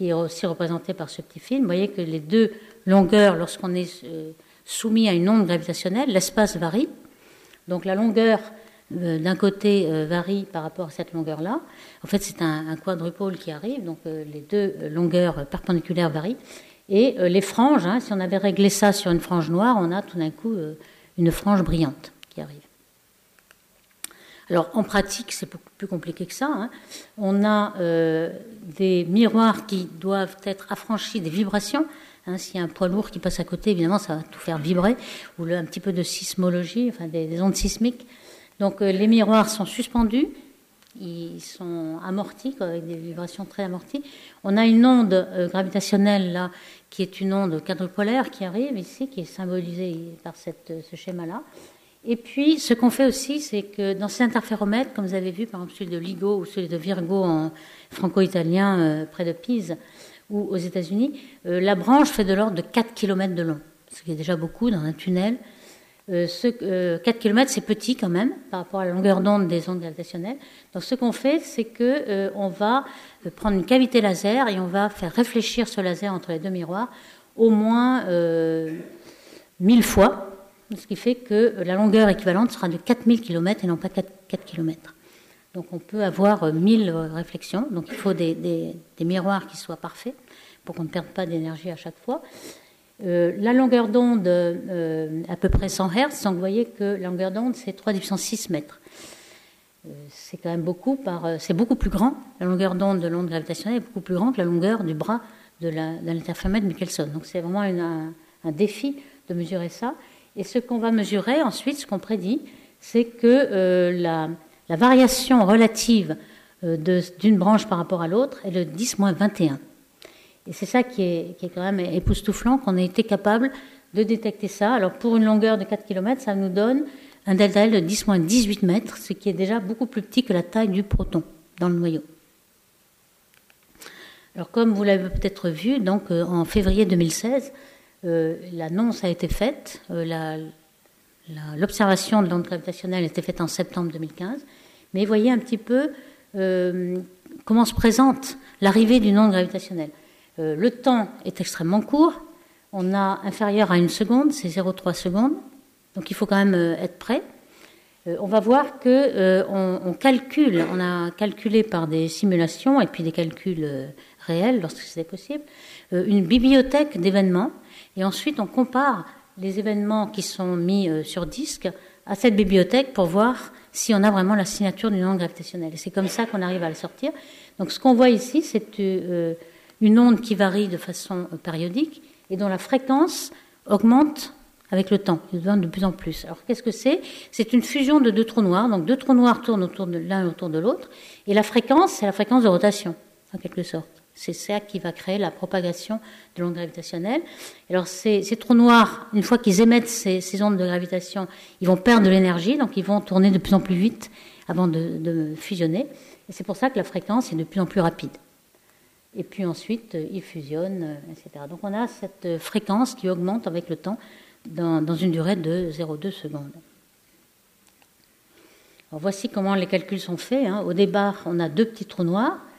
qui est aussi représenté par ce petit film. Vous voyez que les deux longueurs, lorsqu'on est euh, soumis à une onde gravitationnelle, l'espace varie. Donc la longueur euh, d'un côté euh, varie par rapport à cette longueur-là. En fait, c'est un, quadrupole qui arrive, donc les deux longueurs perpendiculaires varient. Et les franges, hein, si on avait réglé ça sur une frange noire, on a tout d'un coup une frange brillante. Alors en pratique, c'est beaucoup plus compliqué que ça. Hein. On a euh, des miroirs qui doivent être affranchis des vibrations. Hein. S'il y a un poids lourd qui passe à côté, évidemment, ça va tout faire vibrer, ou un petit peu de sismologie, enfin des, ondes sismiques. Donc euh, les miroirs sont suspendus, ils sont amortis, avec des vibrations très amorties. On a une onde euh, gravitationnelle là, qui est une onde quadrupolaire qui arrive ici, qui est symbolisée par ce schéma-là. Et puis, ce qu'on fait aussi, c'est que dans ces interféromètres, comme vous avez vu, par exemple celui de LIGO ou celui de Virgo en franco-italien euh, près de Pise ou aux États-Unis, euh, la branche fait de l'ordre de 4 km de long, ce qui est déjà beaucoup dans un tunnel. Euh, ce, 4 km, c'est petit quand même par rapport à la longueur d'onde des ondes gravitationnelles. Donc, ce qu'on fait, c'est que on va prendre une cavité laser et on va faire réfléchir ce laser entre les deux miroirs au moins 1000 fois ce qui fait que la longueur équivalente sera de 4000 km et non pas 4, km. Donc on peut avoir 1000 réflexions, donc il faut des, miroirs qui soient parfaits pour qu'on ne perde pas d'énergie à chaque fois. Euh, la longueur d'onde, euh, à peu près 100 Hz, donc vous voyez que la longueur d'onde, c'est 3 puissance 6 mètres. Euh, c'est quand même beaucoup, c'est beaucoup plus grand. La longueur d'onde de l'onde gravitationnelle est beaucoup plus grande que la longueur du bras de l'interféromètre Michelson. Donc c'est vraiment un, défi de mesurer ça. Et ce qu'on va mesurer ensuite, ce qu'on prédit, c'est que euh, la, variation relative euh, d'une branche par rapport à l'autre est de 10-21. Et c'est ça qui est, quand même époustouflant, qu'on ait été capable de détecter ça. Alors pour une longueur de 4 km, ça nous donne un delta L de 10-18 mètres, ce qui est déjà beaucoup plus petit que la taille du proton dans le noyau. Alors comme vous l'avez peut-être vu, donc euh, en février 2016, euh, l'annonce a été faite, euh, l'observation de l'onde gravitationnelle a été faite en septembre 2015, mais voyez un petit peu euh, comment se présente l'arrivée d'une onde gravitationnelle. le temps est extrêmement court, on a inférieur à une seconde, c'est 0,3 secondes, donc il faut quand même être prêt. on va voir que on, calcule, on a calculé par des simulations et puis des calculs réels lorsque c'est possible, une bibliothèque d'événements et ensuite, on compare les événements qui sont mis euh, sur disque à cette bibliothèque pour voir si on a vraiment la signature d'une onde gravitationnelle. C'est comme ça qu'on arrive à la sortir. Donc, ce qu'on voit ici, c'est euh, une onde qui varie de façon euh, périodique et dont la fréquence augmente avec le temps, il devient de plus en plus. Alors qu'est-ce que c'est? C'est une fusion de deux trous noirs. Donc deux trous noirs tournent autour de l'un autour de l'autre, et la fréquence, c'est la fréquence de rotation, en quelque sorte. C'est ça qui va créer la propagation de l'onde gravitationnelle. Alors ces, trous noirs, une fois qu'ils émettent ces, ondes de gravitation, ils vont perdre de l'énergie, donc ils vont tourner de plus en plus vite avant de, fusionner. Et c'est pour ça que la fréquence est de plus en plus rapide. Et puis ensuite, ils fusionnent, etc. Donc on a cette fréquence qui augmente avec le temps dans, une durée de 0,2 secondes. Voici comment les calculs sont faits. Hein. Au départ, on a deux petits trous noirs euh,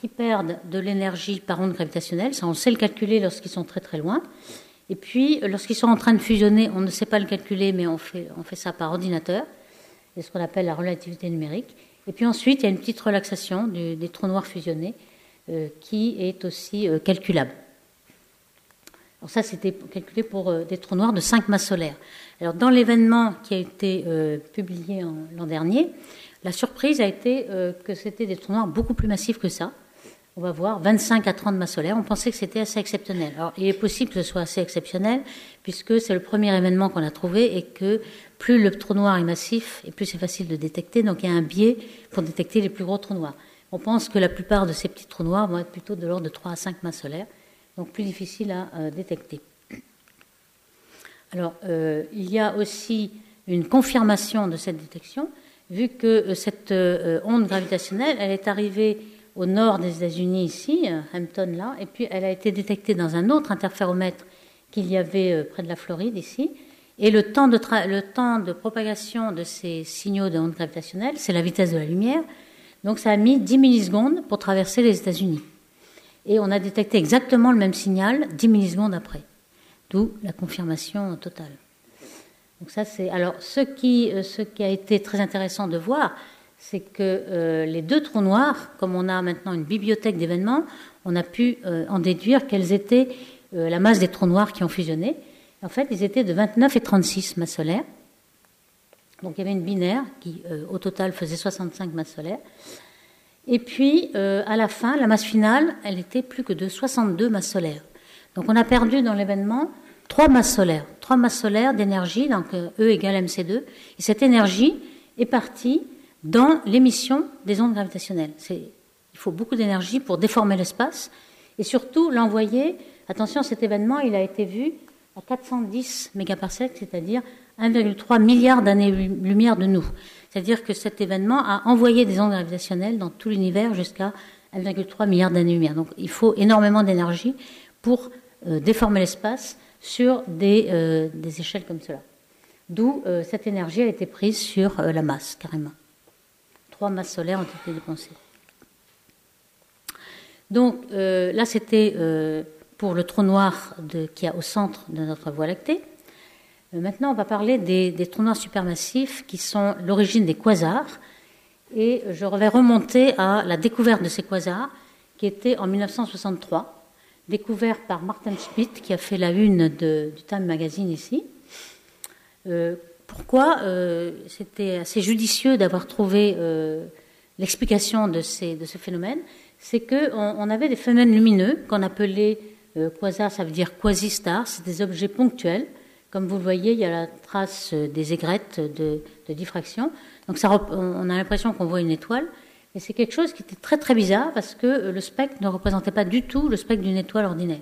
qui perdent de l'énergie par onde gravitationnelle. Ça, on sait le calculer lorsqu'ils sont très très loin. Et puis, lorsqu'ils sont en train de fusionner, on ne sait pas le calculer, mais on fait, on fait ça par ordinateur. C'est ce qu'on appelle la relativité numérique. Et puis ensuite, il y a une petite relaxation des trous noirs fusionnés euh, qui est aussi euh, calculable. Alors ça, c'était calculé pour des trous noirs de 5 masses solaires. Alors dans l'événement qui a été publié l'an dernier, la surprise a été que c'était des trous noirs beaucoup plus massifs que ça on va voir 25 à 30 masses solaires. On pensait que c'était assez exceptionnel. Alors, il est possible que ce soit assez exceptionnel, puisque c'est le premier événement qu'on a trouvé et que plus le trou noir est massif, et plus c'est facile de détecter. Donc, il y a un biais pour détecter les plus gros trous noirs. On pense que la plupart de ces petits trous noirs vont être plutôt de l'ordre de 3 à 5 masses solaires, donc plus difficile à euh, détecter. Alors, euh, il y a aussi une confirmation de cette détection, vu que euh, cette onde gravitationnelle, elle est arrivée au nord des États-Unis, ici, euh, Hampton, là, et puis elle a été détectée dans un autre interféromètre qu'il y avait euh, près de la Floride, ici. Et le temps de, le temps de propagation de ces signaux de ondes gravitationnelles, c'est la vitesse de la lumière. Donc ça a mis 10 millisecondes pour traverser les États-Unis. Et on a détecté exactement le même signal 10 millisecondes après. D'où la confirmation totale. C'est alors ce qui, euh, ce qui a été très intéressant de voir, c'est que euh, les deux trous noirs, comme on a maintenant une bibliothèque d'événements, on a pu euh, en déduire quelles étaient la masse des trous noirs qui ont fusionné. En fait, ils étaient de 29 et 36 masses solaires. Donc il y avait une binaire qui, au total, faisait 65 masses solaires. Et puis, à la fin, la masse finale, elle était plus que de 62 masses solaires. Donc on a perdu dans l'événement trois masses solaires, trois masses solaires d'énergie, donc E égale mc2. Et cette énergie est partie dans l'émission des ondes gravitationnelles. Il faut beaucoup d'énergie pour déformer l'espace et surtout l'envoyer. Attention, cet événement, il a été vu à 410 mégaparsecs, c'est-à-dire 1,3 milliard d'années-lumière de nous. C'est-à-dire que cet événement a envoyé des ondes gravitationnelles dans tout l'univers jusqu'à 1,3 milliard d'années-lumière. Donc il faut énormément d'énergie pour euh, déformer l'espace sur des, euh, échelles comme cela. D'où euh, cette énergie a été prise sur la masse, carrément trois masses solaires ont été dépensées. Donc euh, là, c'était euh, pour le trou noir qui est au centre de notre Voie lactée. Euh, maintenant, on va parler des, trous noirs supermassifs qui sont l'origine des quasars. Et je vais remonter à la découverte de ces quasars, qui était en 1963, découvert par Martin Schmidt, qui a fait la une du Time Magazine ici. Pourquoi euh, c'était assez judicieux d'avoir trouvé euh, l'explication de, ce phénomène? C'est qu'on on avait des phénomènes lumineux qu'on appelait euh, quasars, ça veut dire quasi-stars, c'est des objets ponctuels. Comme vous le voyez, il y a la trace des aigrettes de, diffraction. Donc on a l'impression qu'on voit une étoile. Et c'est quelque chose qui était très très bizarre parce que le spectre ne représentait pas du tout le spectre d'une étoile ordinaire.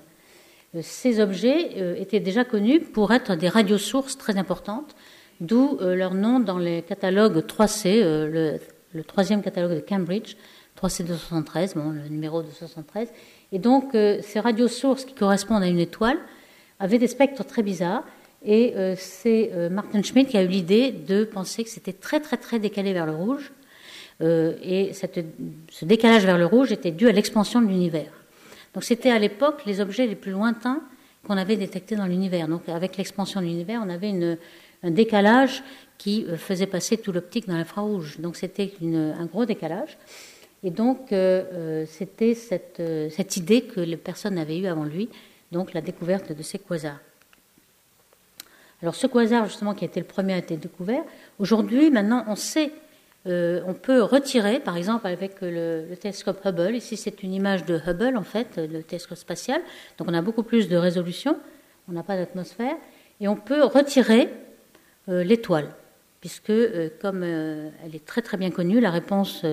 Ces objets étaient déjà connus pour être des radiosources très importantes d'où euh, leur nom dans les catalogues 3C, euh, le, troisième catalogue de Cambridge, 3C 273, bon, le numéro 273. Et donc, euh, ces radiosources qui correspondent à une étoile avaient des spectres très bizarres. Et c'est Martin Schmidt qui a eu l'idée de penser que c'était très, très, très décalé vers le rouge. Et ce décalage vers le rouge était dû à l'expansion de l'univers. Donc, c'était à l'époque les objets les plus lointains qu'on avait détectés dans l'univers. Donc, avec l'expansion de l'univers, on avait un décalage qui euh, faisait passer tout l'optique dans l'infrarouge. Donc c'était un gros décalage. Et donc euh, euh, c'était cette, cette, idée que les personnes avaient eue avant lui, donc la découverte de ces quasars. Alors ce quasar justement qui a été le premier à être découvert, aujourd'hui maintenant on sait, on peut retirer par exemple avec le, le télescope Hubble, ici c'est une image de Hubble en fait, le télescope spatial, donc on a beaucoup plus de résolution, on n'a pas d'atmosphère, et on peut retirer euh, l'étoile, puisque euh, comme euh, elle est très très bien connue, la réponse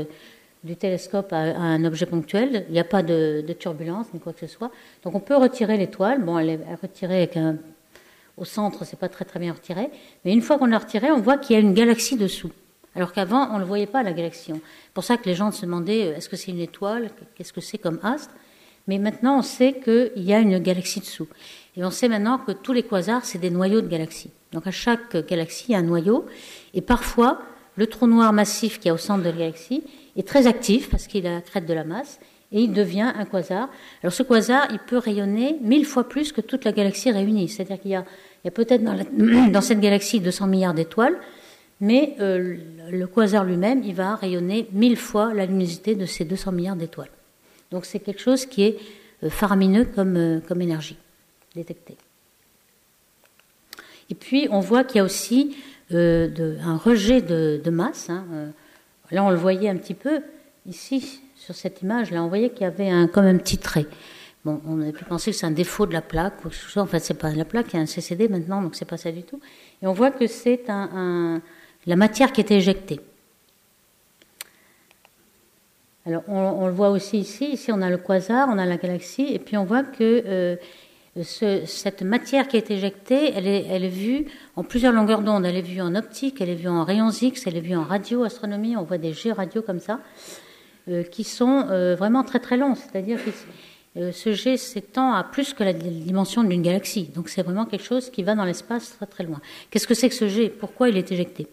du télescope à, un objet ponctuel, il n'y a pas de, turbulence ni quoi que ce soit. Donc on peut retirer l'étoile. Bon, elle est retirée au centre, c'est pas très très bien retiré, mais une fois qu'on l'a retirée, on voit qu'il y a une galaxie dessous. Alors qu'avant, on ne le voyait pas, la galaxie. C'est pour ça que les gens se demandaient est-ce que c'est une étoile? Qu'est-ce que c'est comme astre? Mais maintenant, on sait qu'il y a une galaxie dessous. Et on sait maintenant que tous les quasars, c'est des noyaux de galaxies. Donc à chaque galaxie, il y a un noyau. Et parfois, le trou noir massif qui est au centre de la galaxie est très actif parce qu'il a la crête de la masse et il devient un quasar. Alors ce quasar, il peut rayonner mille fois plus que toute la galaxie réunie. C'est-à-dire qu'il y a, peut-être dans, cette galaxie 200 milliards d'étoiles, mais euh, le quasar lui-même, il va rayonner mille fois la luminosité de ces 200 milliards d'étoiles. Donc c'est quelque chose qui est euh, faramineux comme, euh, comme énergie. détectés. Et puis on voit qu'il y a aussi un rejet de, masse. Hein, là on le voyait un petit peu ici sur cette image. Là on voyait qu'il y avait un, comme un petit trait. Bon, on aurait pu penser que c'est un défaut de la plaque. En fait, c'est pas la plaque, il y a un CCD maintenant, donc c'est pas ça du tout. Et on voit que c'est la matière qui est éjectée. Alors, on, le voit aussi ici. Ici, on a le quasar, on a la galaxie, et puis on voit que euh, cette matière qui est éjectée, elle est, elle est vue en plusieurs longueurs d'onde. Elle est vue en optique, elle est vue en rayons X, elle est vue en radio, astronomie. On voit des jets radio comme ça, euh, qui sont euh, vraiment très très longs. C'est-à-dire que ce jet s'étend à plus que la dimension d'une galaxie. Donc, c'est vraiment quelque chose qui va dans l'espace très très loin. Qu'est-ce que c'est que ce jet Pourquoi il est éjecté?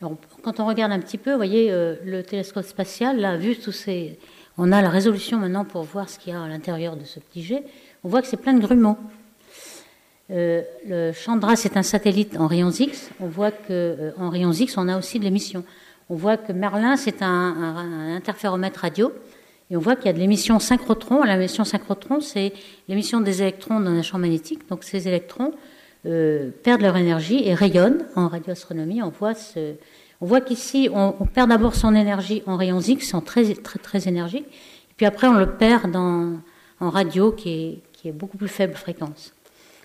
Quand on regarde un petit peu, vous voyez, euh, le télescope spatial, là, vu tous ces. On a la résolution maintenant pour voir ce qu'il y a à l'intérieur de ce petit jet. On voit que c'est plein de grumeaux. Euh, le Chandra, c'est un satellite en rayons X. On voit qu'en euh, rayons X, on a aussi de l'émission. On voit que Merlin, c'est un, interféromètre radio. Et on voit qu'il y a de l'émission synchrotron. L'émission synchrotron, c'est l'émission des électrons dans un champ magnétique. Donc ces électrons euh, perdent leur énergie et rayonnent en radioastronomie. On voit, on voit qu'ici, on, perd d'abord son énergie en rayons X, sont très, très, très énergiques, et puis après, on le perd en radio, qui est, qui est beaucoup plus faible fréquence.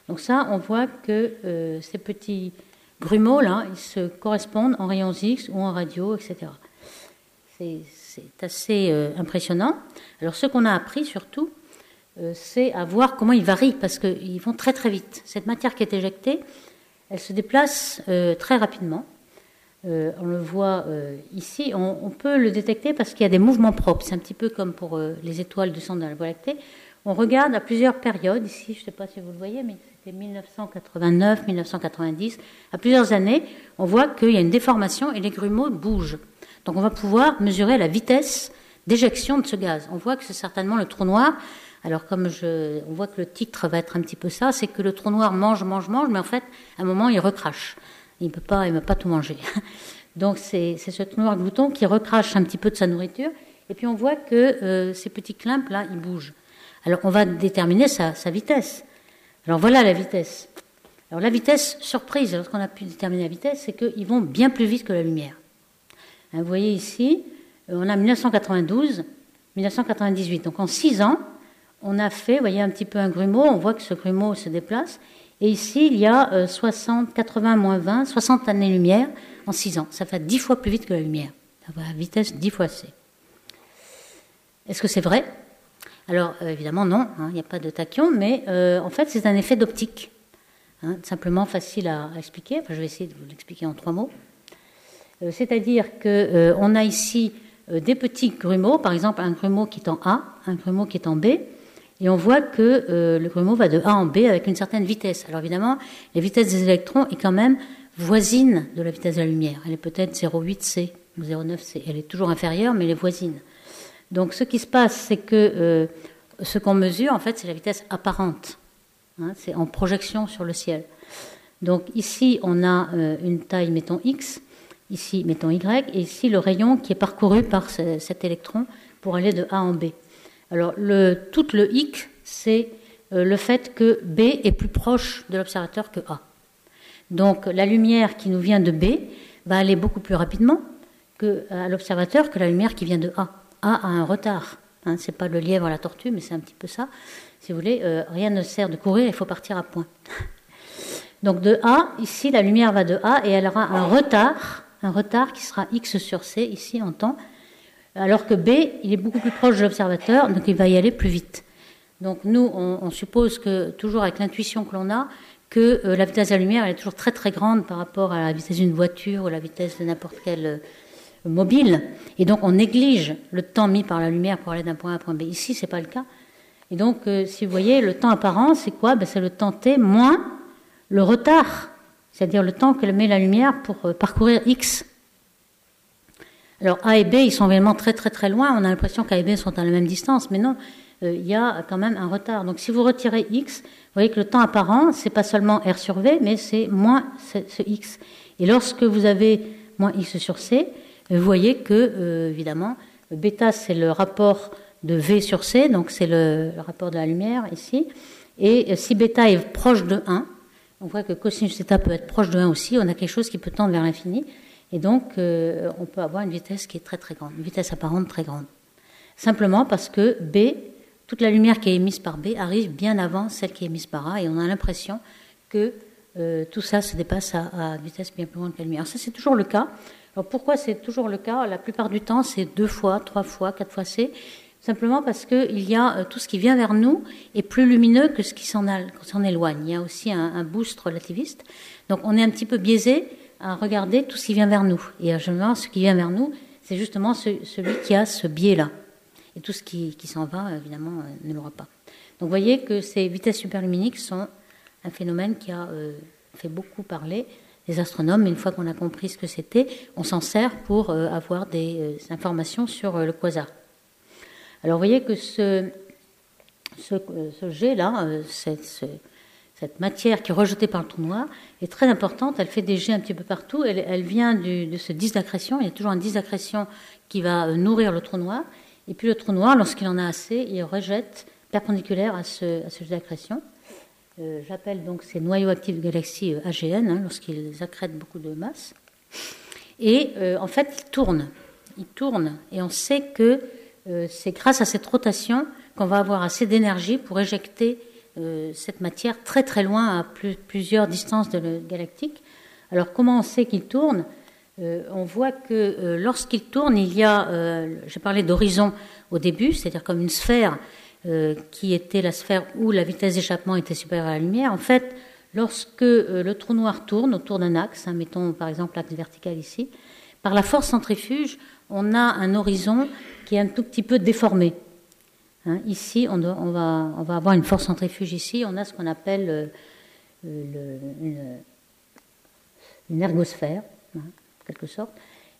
Donc ça, on voit que euh, ces petits grumeaux, là, ils se correspondent en rayons X ou en radio, etc. C'est assez euh, impressionnant. Alors ce qu'on a appris surtout, c'est à voir comment ils varient, parce qu'ils vont très très vite. Cette matière qui est éjectée, elle se déplace euh, très rapidement. Euh, on le voit ici, on, peut le détecter parce qu'il y a des mouvements propres. C'est un petit peu comme pour les étoiles du centre de la Voie lactée. On regarde à plusieurs périodes, ici, je ne sais pas si vous le voyez, mais c'était 1989, 1990, à plusieurs années, on voit qu'il y a une déformation et les grumeaux bougent. Donc on va pouvoir mesurer la vitesse d'éjection de ce gaz. On voit que c'est certainement le trou noir alors comme je, on voit que le titre va être un petit peu ça, c'est que le trou noir mange, mange, mange, mais en fait, à un moment, il recrache. Il ne peut pas, il peut pas tout manger. Donc c'est ce trou noir glouton qui recrache un petit peu de sa nourriture. Et puis on voit que euh, ces petits climpes là, ils bougent. Alors on va déterminer sa, vitesse. Alors voilà la vitesse. Alors la vitesse surprise, lorsqu'on a pu déterminer la vitesse, c'est qu'ils vont bien plus vite que la lumière. Hein, vous voyez ici, euh, on a 1992, 1998. Donc en six ans, on a fait, vous voyez un petit peu un grumeau, on voit que ce grumeau se déplace. Et ici, il y a 60, 80 moins 20, 60 années-lumière en 6 ans. Ça fait 10 fois plus vite que la lumière. Ça va à vitesse 10 fois c. Est-ce que c'est vrai? Alors, euh, évidemment, non, hein, il n'y a pas de tachyon, mais euh, en fait, c'est un effet d'optique. Hein, simplement facile à, expliquer. je vais essayer de vous l'expliquer en trois mots. Euh, c'est-à-dire qu'on a ici des petits grumeaux, par exemple un grumeau qui est en A, un grumeau qui est en B, et on voit que euh, le grumeau va de A en B avec une certaine vitesse. Alors évidemment, la vitesse des électrons est quand même voisine de la vitesse de la lumière. Elle est peut-être 0,8c ou 0,9c. Elle est toujours inférieure, mais elle est voisine. Donc ce qui se passe, c'est que euh, ce qu'on mesure, en fait, c'est la vitesse apparente. Hein, c'est en projection sur le ciel. Donc ici, on a euh, une taille, mettons x, ici, mettons y, et ici, le rayon qui est parcouru par cet électron pour aller de A en B. Alors, tout le hic, c'est euh, le fait que B est plus proche de l'observateur que A. Donc, la lumière qui nous vient de B va aller beaucoup plus rapidement que, à l'observateur que la lumière qui vient de A. A a un retard. Hein, c'est pas le lièvre à la tortue, mais c'est un petit peu ça. Si vous voulez, euh, rien ne sert de courir, il faut partir à point. Donc de A, ici, la lumière va de A et elle aura un retard, un retard qui sera x sur c ici en temps, alors que B, il est beaucoup plus proche de l'observateur, donc il va y aller plus vite. Donc nous, on, suppose que, toujours avec l'intuition que l'on a, que euh, la vitesse de la lumière est toujours très très grande par rapport à la vitesse d'une voiture ou la vitesse de n'importe quel euh, mobile. Et donc on néglige le temps mis par la lumière pour aller d'un point A à un point B. Ici, c'est pas le cas. Et donc, euh, si vous voyez, le temps apparent, c'est quoi? Ben, C'est le temps t moins le retard, c'est-à-dire le temps que met la lumière pour parcourir x. Alors A et B, ils sont vraiment très très très loin. On a l'impression qu'A et B sont à la même distance, mais non, euh, il y a quand même un retard. Donc si vous retirez x, vous voyez que le temps apparent, c'est pas seulement r sur v, mais c'est moins ce, x. Et lorsque vous avez moins x sur c, euh, vous voyez que euh, évidemment bêta c'est le rapport de v sur c, donc c'est le, rapport de la lumière ici, Et si bêta est proche de 1, on voit que cosinus θ peut être proche de 1 aussi, on a quelque chose qui peut tendre vers l'infini. Et donc, on peut avoir une vitesse qui est très très grande, une vitesse apparente très grande. Simplement parce que B, toute la lumière qui est émise par B arrive bien avant celle qui est émise par A, et on a l'impression que euh, tout ça se dépasse à, à, vitesse bien plus grande que la lumière. ça, c'est toujours le cas. Alors pourquoi c'est toujours le cas? La plupart du temps, c'est deux fois, trois fois, quatre fois C. Simplement parce qu'il y a euh, tout ce qui vient vers nous est plus lumineux que ce qui s'en éloigne. Il y a aussi un, un, boost relativiste. Donc on est un petit peu biaisé à regarder tout ce qui vient vers nous. Et généralement, ce qui vient vers nous, c'est justement ce, celui qui a ce biais-là. Et tout ce qui, s'en va, évidemment, euh, ne l'aura pas. Donc vous voyez que ces vitesses superluminiques sont un phénomène qui a euh, fait beaucoup parler les astronomes. Une fois qu'on a compris ce que c'était, on s'en sert pour euh, avoir des euh, informations sur le quasar. Alors vous voyez que ce, ce, jet-là, cette, matière qui est rejetée par le trou noir, est très importante. Elle fait des jets un petit peu partout. Elle, elle vient de ce disque d'accrétion. Il y a toujours un disque d'accrétion qui va nourrir le trou noir. Et puis le trou noir, lorsqu'il en a assez, il rejette perpendiculaire à ce, à d'accrétion. Euh, j'appelle donc ces noyaux actifs de galaxies euh, AGN, hein, lorsqu'ils accrètent beaucoup de masse. Et euh, en fait, ils tournent. Ils tournent. Et on sait que c'est grâce à cette rotation qu'on va avoir assez d'énergie pour éjecter cette matière très très loin à plusieurs distances de le galactique. Alors comment on sait qu'il tourne? On voit que lorsqu'il tourne, il y a, j'ai parlé d'horizon au début, c'est-à-dire comme une sphère euh, qui était la sphère où la vitesse d'échappement était supérieure à la lumière, en fait, lorsque euh, le trou noir tourne autour d'un axe, hein, mettons par exemple l'axe vertical ici, par la force centrifuge, on a un horizon qui est un tout petit peu déformé. Hein, ici, on, va, avoir une force centrifuge ici, on a ce qu'on appelle euh, une, ergosphère, hein, en quelque sorte.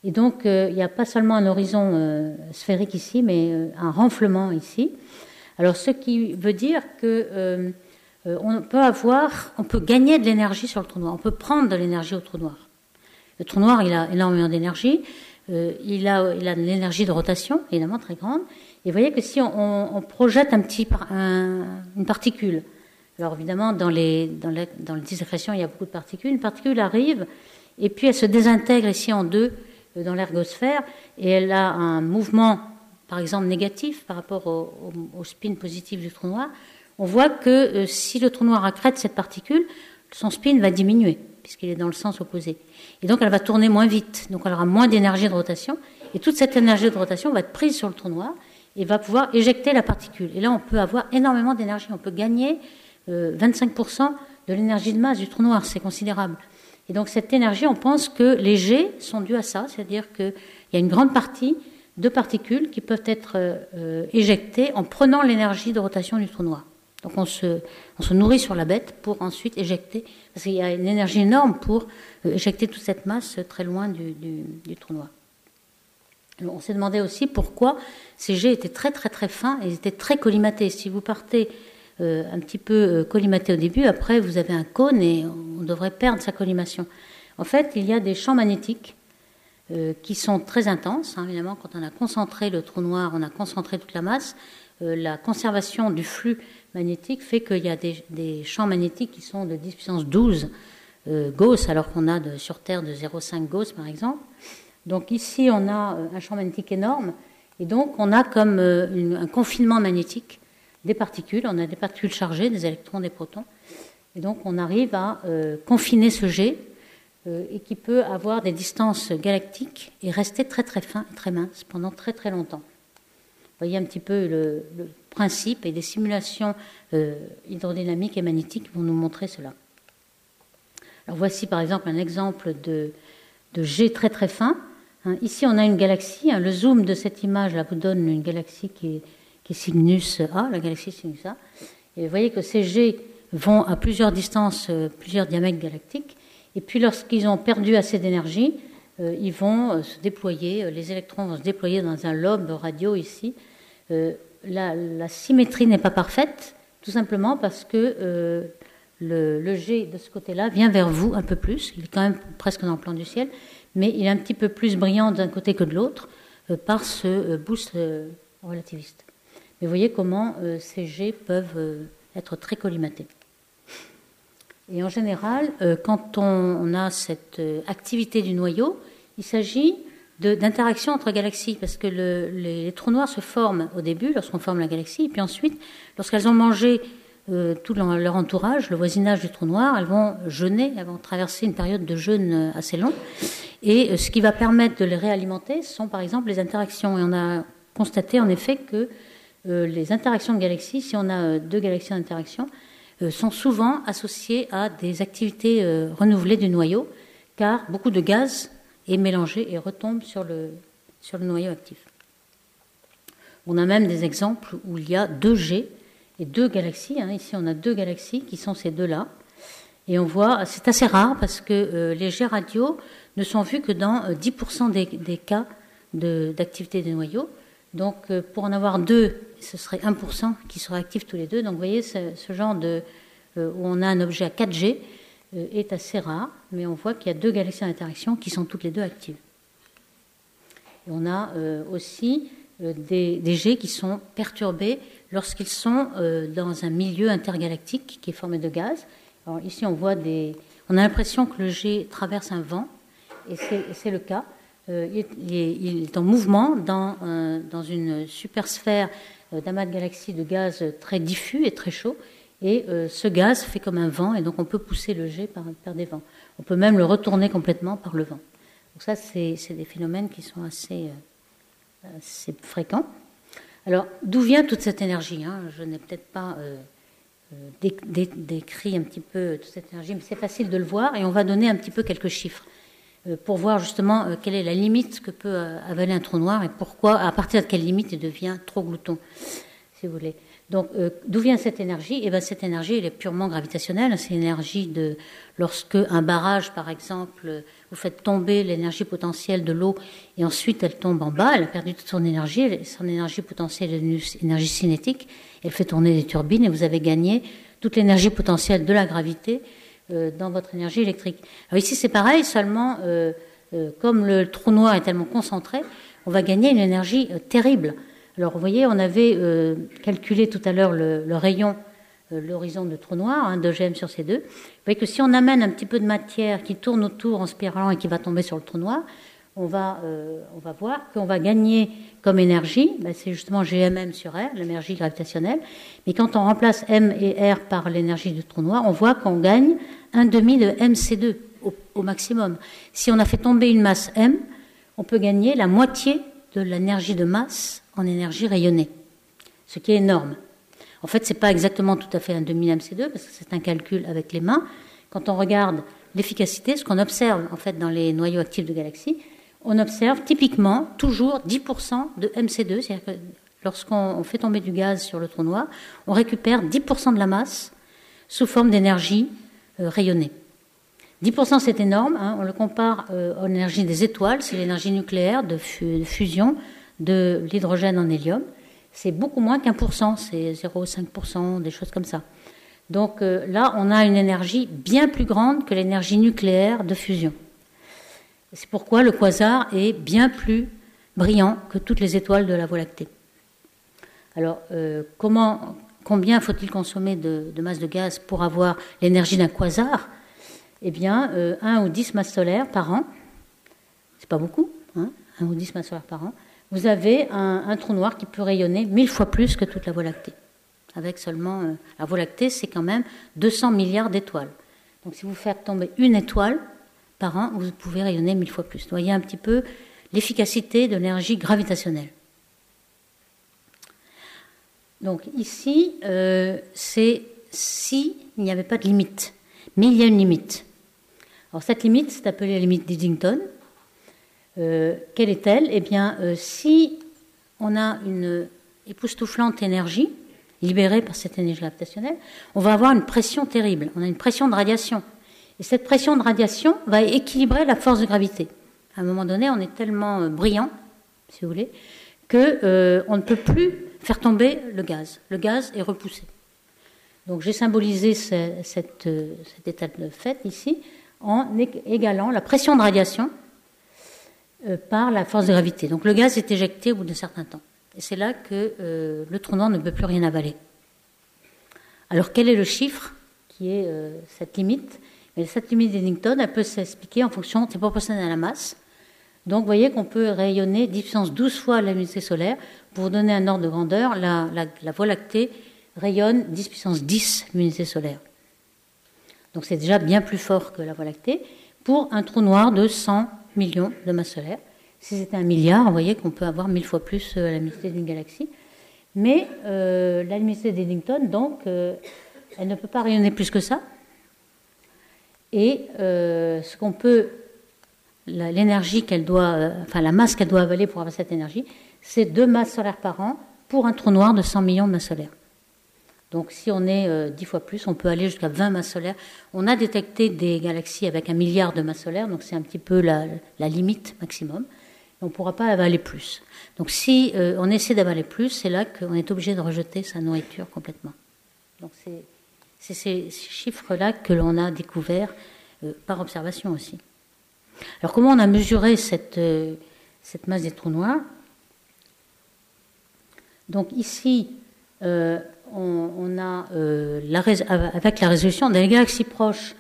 Et donc, euh, il n'y a pas seulement un horizon euh, sphérique ici, mais un renflement ici. Alors, ce qui veut dire que on peut avoir, on peut gagner de l'énergie sur le trou noir. On peut prendre de l'énergie au trou noir. Le trou noir, il a énormément d'énergie. Il a, il a de l'énergie de rotation, évidemment très grande. Et vous voyez que si on, on projette un petit, un, une particule, alors évidemment dans les, dans les, dans les il y a beaucoup de particules. Une particule arrive et puis elle se désintègre ici en deux euh, dans l'ergosphère et elle a un mouvement par exemple négatif par rapport au, au, au spin positif du trou noir, on voit que euh, si le trou noir accrète cette particule, son spin va diminuer, puisqu'il est dans le sens opposé. Et donc elle va tourner moins vite, donc elle aura moins d'énergie de rotation, et toute cette énergie de rotation va être prise sur le trou noir et va pouvoir éjecter la particule. Et là, on peut avoir énormément d'énergie, on peut gagner euh, 25% de l'énergie de masse du trou noir, c'est considérable. Et donc cette énergie, on pense que les jets sont dus à ça, c'est-à-dire qu'il y a une grande partie de particules qui peuvent être euh, éjectées en prenant l'énergie de rotation du trou noir. Donc on se, nourrit sur la bête pour ensuite éjecter, parce qu'il y a une énergie énorme pour euh, éjecter toute cette masse très loin du, du trou noir. On s'est demandé aussi pourquoi ces jets étaient très très très fins et étaient très collimatés. Si vous partez euh, un petit peu euh, collimaté au début, après vous avez un cône et on devrait perdre sa collimation. En fait, il y a des champs magnétiques euh, qui sont très intenses. Hein, évidemment, quand on a concentré le trou noir, on a concentré toute la masse. La conservation du flux magnétique fait qu'il y a des, champs magnétiques qui sont de 10 puissance 12 euh, Gauss, alors qu'on a sur Terre de 0,5 Gauss, par exemple. Donc ici, on a euh, un champ magnétique énorme, et donc on a comme euh, un confinement magnétique des particules. On a des particules chargées, des électrons, des protons. Et donc on arrive à euh, confiner ce jet et qui peut avoir des distances galactiques et rester très très fin, très mince pendant très très longtemps. Vous voyez un petit peu le, le principe et des simulations hydrodynamiques et magnétiques vont nous montrer cela. Alors voici par exemple un exemple de, de jet très très fin. Hein, ici on a une galaxie. Hein, le zoom de cette image là vous donne une galaxie qui est, qui Cygnus A, la galaxie Cygnus A. Et vous voyez que ces jets vont à plusieurs distances, euh, plusieurs diamètres galactiques. Et puis lorsqu'ils ont perdu assez d'énergie, euh, ils vont euh, se déployer, les électrons vont se déployer dans un lobe radio ici. La, symétrie n'est pas parfaite, tout simplement parce que le, le, de ce côté-là vient vers vous un peu plus. Il est quand même presque dans le plan du ciel, mais il est un petit peu plus brillant d'un côté que de l'autre euh, par ce boost relativiste. Mais vous voyez comment ces jets peuvent être très collimaté. Et en général, euh, quand on, a cette euh, activité du noyau, il s'agit d'interaction entre galaxies, parce que les, trous noirs se forment au début, lorsqu'on forme la galaxie, et puis ensuite, lorsqu'elles ont mangé euh, tout leur, entourage, le voisinage du trou noir, elles vont jeûner, elles vont traverser une période de jeûne assez longue. Et ce qui va permettre de les réalimenter sont par exemple les interactions. Et on a constaté en effet que les interactions de galaxies, si on a deux galaxies d'interaction, euh, sont souvent associés à des activités euh, renouvelées du noyau, car beaucoup de gaz est mélangé et retombe sur le, sur le noyau actif. On a même des exemples où il y a deux G et deux galaxies. Hein. Ici, on a deux galaxies qui sont ces deux-là. Et on voit, c'est assez rare parce que euh, les jets radio ne sont vus que dans 10% des, des, cas d'activité des noyaux. Donc, pour en avoir deux ce serait 1% qui seraient actifs tous les deux. Donc vous voyez, ce, genre de, euh, où on a un objet à 4G euh, est assez rare, mais on voit qu'il y a deux galaxies d'interaction qui sont toutes les deux actives. Et on a euh, aussi des, des, jets qui sont perturbés lorsqu'ils sont dans un milieu intergalactique qui est formé de gaz. Ici, on voit des, on a l'impression que le jet traverse un vent, et c'est le cas. il, est, en mouvement dans, dans une supersphère euh, d'amas de galaxies de gaz très diffus et très chaud. Et euh, ce gaz fait comme un vent, et donc on peut pousser le jet par, des vents. On peut même le retourner complètement par le vent. Donc ça, c'est des phénomènes qui sont assez, euh, assez fréquents. Alors, d'où vient toute cette énergie hein? Je n'ai peut-être pas décrit un petit peu toute cette énergie, mais c'est facile de le voir, et on va donner un petit peu quelques chiffres. Euh, pour voir justement euh, quelle est la limite que peut euh, avaler un trou noir et pourquoi, à partir de quelle limite il devient trop glouton, si vous voulez. Donc, d'où vient cette énergie? Eh bien, cette énergie, elle est purement gravitationnelle. C'est l'énergie de lorsque un barrage, par exemple, vous faites tomber l'énergie potentielle de l'eau et ensuite elle tombe en bas. Elle a perdu toute son énergie. Son énergie potentielle est une énergie cinétique. Elle fait tourner des turbines et vous avez gagné toute l'énergie potentielle de la gravité euh, dans votre énergie électrique. Alors ici, c'est pareil, seulement euh, euh, comme le trou noir est tellement concentré, on va gagner une énergie terrible. Alors, vous voyez, on avait calculé tout à l'heure le, rayon, l'horizon de trou noir, hein, 2 gm sur C2. Vous voyez que si on amène un petit peu de matière qui tourne autour en spiralant et qui va tomber sur le trou noir, on va, va voir qu'on va gagner comme énergie, ben, c'est justement GMM sur R, l'énergie gravitationnelle. Mais quand on remplace M et R par l'énergie du trou noir, on voit qu'on gagne un demi de MC2 au, maximum. Si on a fait tomber une masse M, on peut gagner la moitié de l'énergie de masse en énergie rayonnée, ce qui est énorme. En fait, ce n'est pas exactement tout à fait un demi MC2 parce que c'est un calcul avec les mains. Quand on regarde l'efficacité, ce qu'on observe en fait dans les noyaux actifs de galaxies, on observe typiquement toujours 10% de MC2, c'est-à-dire que lorsqu'on fait tomber du gaz sur le trou noir, on récupère 10% de la masse sous forme d'énergie euh, rayonnée. 10% c'est énorme, hein. on le compare euh, à l'énergie des étoiles, c'est l'énergie nucléaire de, fusion de l'hydrogène en hélium. C'est beaucoup moins qu'un pour cent, c'est 0,5%, des choses comme ça. Donc euh, là, on a une énergie bien plus grande que l'énergie nucléaire de fusion. C'est pourquoi le quasar est bien plus brillant que toutes les étoiles de la Voie lactée. Alors, comment, Combien faut-il consommer de, masse de gaz pour avoir l'énergie d'un quasar? Eh bien, 1 euh, ou 10 masses solaires par an. C'est pas beaucoup, hein 1 ou 10 masses solaires par an. Vous avez un, trou noir qui peut rayonner mille fois plus que toute la Voie lactée. Avec seulement. Euh, la Voie lactée, c'est quand même 200 milliards d'étoiles. Donc, si vous faites tomber une étoile par an, vous pouvez rayonner mille fois plus. Vous voyez un petit peu l'efficacité de l'énergie gravitationnelle. Donc ici, euh, c'est si il n'y avait pas de limite. Mais il y a une limite. Alors cette limite, c'est appelée la limite d'Eddington. Euh, quelle est-elle Eh bien, euh, si on a une époustouflante énergie libérée par cette énergie gravitationnelle, on va avoir une pression terrible. On a une pression de radiation. Et cette pression de radiation va équilibrer la force de gravité. À un moment donné, on est tellement brillant, si vous voulez, que on ne peut plus faire tomber le gaz. Le gaz est repoussé. Donc j'ai symbolisé cet état de fait ici en égalant la pression de radiation euh, par la force de gravité. Donc le gaz est éjecté au bout d'un certain temps. Et c'est là que euh, le trou noir ne peut plus rien avaler. Alors quel est le chiffre qui est euh, cette limite? Mais Cette limite d'Eddington, elle peut s'expliquer en fonction, c'est proportionnel à la masse. Donc vous voyez qu'on peut rayonner 10 puissance 12 fois la luminosité solaire. Pour vous donner un ordre de grandeur, la, la Voie lactée rayonne 10 puissance 10 luminosité solaire. Donc c'est déjà bien plus fort que la Voie lactée pour un trou noir de 100 millions de masses solaires. Si c'était un milliard, vous voyez qu'on peut avoir mille fois plus euh, la luminosité d'une galaxie. Mais euh, la luminosité d'Eddington, donc, euh, elle ne peut pas rayonner plus que ça. Et ce qu'on peut, l'énergie qu'elle doit, enfin la masse qu'elle doit avaler pour avoir cette énergie, c'est deux masses solaires par an pour un trou noir de 100 millions de masses solaires. Donc si on est dix fois plus, on peut aller jusqu'à 20 masses solaires. On a détecté des galaxies avec un milliard de masses solaires, donc c'est un petit peu la limite maximum on ne pourra pas avaler plus. Donc si euh, on essaie d'avaler plus, c'est là qu'on est obligé de rejeter sa nourriture complètement. Donc c'est ces chiffres-là que l'on a découverts euh, par observation aussi. Alors comment on a mesuré cette, euh, cette masse des trous noirs? Donc ici, on, a avec la résolution des galaxies proches,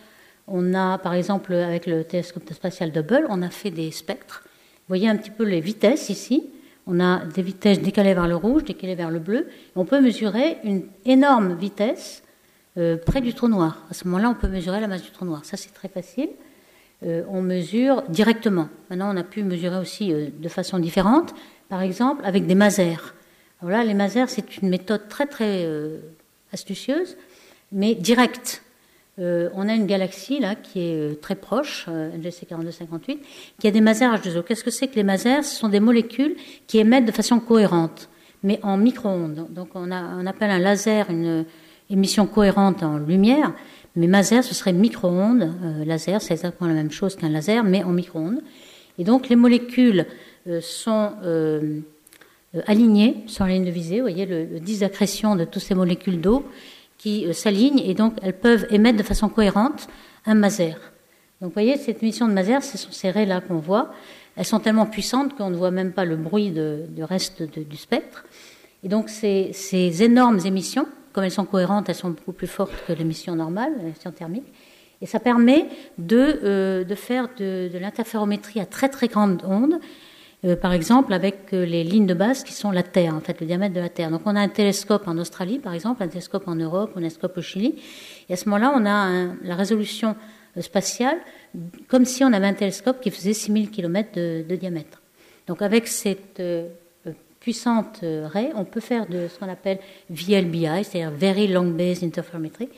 on a par exemple avec le télescope spatial Hubble, on a fait des spectres vous voyez un petit peu les vitesses ici. On a des vitesses décalées vers le rouge, décalées vers le bleu. On peut mesurer une énorme vitesse euh, près du trou noir. À ce moment-là, on peut mesurer la masse du trou noir. Ça, c'est très facile. Euh, on mesure directement. Maintenant, on a pu mesurer aussi euh, de façon différente, par exemple avec des masers. Alors là, les masers, c'est une méthode très très astucieuse, mais directe. Euh, on a une galaxie là qui est euh, très proche, NGC 4258, qui a des masers H2O. Qu'est-ce que c'est que les masers? Ce sont des molécules qui émettent de façon cohérente, mais en micro-ondes. Donc on, appelle un laser une émission cohérente en lumière, mais maser ce serait micro-ondes. Euh, laser, c'est exactement la même chose qu'un laser, mais en micro-ondes. Et donc les molécules sont alignées sur la ligne de visée. Vous voyez le, le disque de toutes ces molécules d'eau qui euh, s'alignent et donc elles peuvent émettre de façon cohérente un maser. Donc vous voyez, cette émission de maser, ce sont ces raies-là qu'on voit. Elles sont tellement puissantes qu'on ne voit même pas le bruit du reste du spectre. Et donc ces, énormes émissions, comme elles sont cohérentes, elles sont beaucoup plus fortes que l'émission normale, l'émission thermique. Et ça permet de, euh, de faire de, de l'interférométrie à très très grande onde euh, par exemple avec euh, les lignes de base qui sont la Terre, en fait, le diamètre de la Terre. Donc on a un télescope en Australie, par exemple, un télescope en Europe, un télescope au Chili, et à ce moment-là, on a la résolution euh, spatiale comme si on avait un télescope qui faisait 6000 km de, diamètre. Donc avec cette puissante raie, on peut faire de ce qu'on appelle VLBI, c'est-à-dire Very Long Base Interferometry,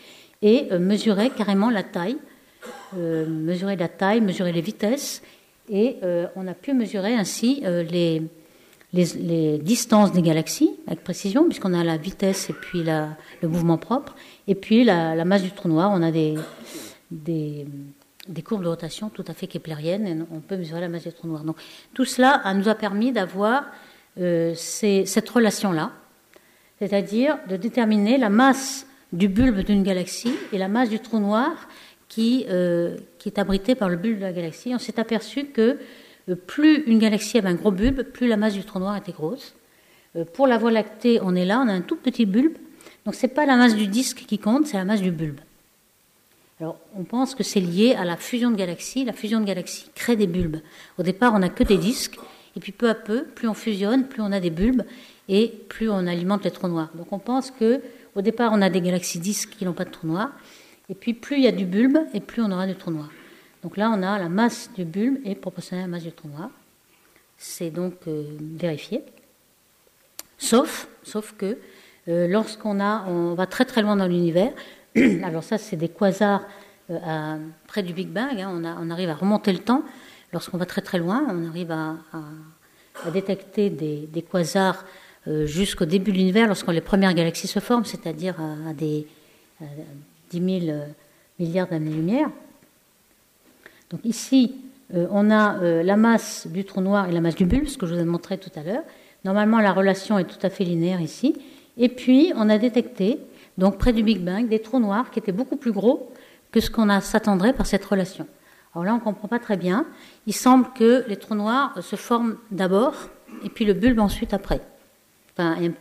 et mesurer carrément la taille, mesurer la taille, mesurer les vitesses et euh, on a pu mesurer ainsi euh, les, distances des galaxies avec précision, puisqu'on a la vitesse et puis le mouvement propre, et puis la, masse du trou noir. On a des, courbes de rotation tout à fait keplériennes, et on peut mesurer la masse du trou noir. Donc tout cela nous a permis d'avoir euh, cette relation-là, c'est-à-dire de déterminer la masse du bulbe d'une galaxie et la masse du trou noir qui, euh, qui est abrité par le bulbe de la galaxie. On s'est aperçu que euh, plus une galaxie avait un gros bulbe, plus la masse du trou noir était grosse. Euh, pour la Voie lactée, on est là, on a un tout petit bulbe. Donc ce n'est pas la masse du disque qui compte, c'est la masse du bulbe. Alors on pense que c'est lié à la fusion de galaxies. La fusion de galaxies crée des bulbes. Au départ, on n'a que des disques, et puis peu à peu, plus on fusionne, plus on a des bulbes, et plus on alimente les trous noirs. Donc on pense que au départ, on a des galaxies disques qui n'ont pas de trou noir, et puis plus il y a du bulbe, et plus on aura du trou noir. Donc là, on a la masse du bulbe est proportionnelle à la masse du trou noir. C'est donc euh, vérifié. Sauf, sauf que euh, lorsqu'on a, on va très très loin dans l'univers. Alors ça, c'est des quasars euh, près du Big Bang. Hein, on, arrive à remonter le temps. Lorsqu'on va très très loin, on arrive à, détecter des, quasars jusqu'au début de l'univers, lorsque les premières galaxies se forment, c'est-à-dire à, des 10 000 euh, milliards d'années-lumière. Donc ici, euh, on a euh, la masse du trou noir et la masse du bulbe, ce que je vous ai montré tout à l'heure. Normalement, la relation est tout à fait linéaire ici. Et puis, on a détecté, donc près du Big Bang, des trous noirs qui étaient beaucoup plus gros que ce qu'on s'attendrait par cette relation. Alors là, on ne comprend pas très bien. Il semble que les trous noirs se forment d'abord, et puis le bulbe ensuite après. Enfin, il y a un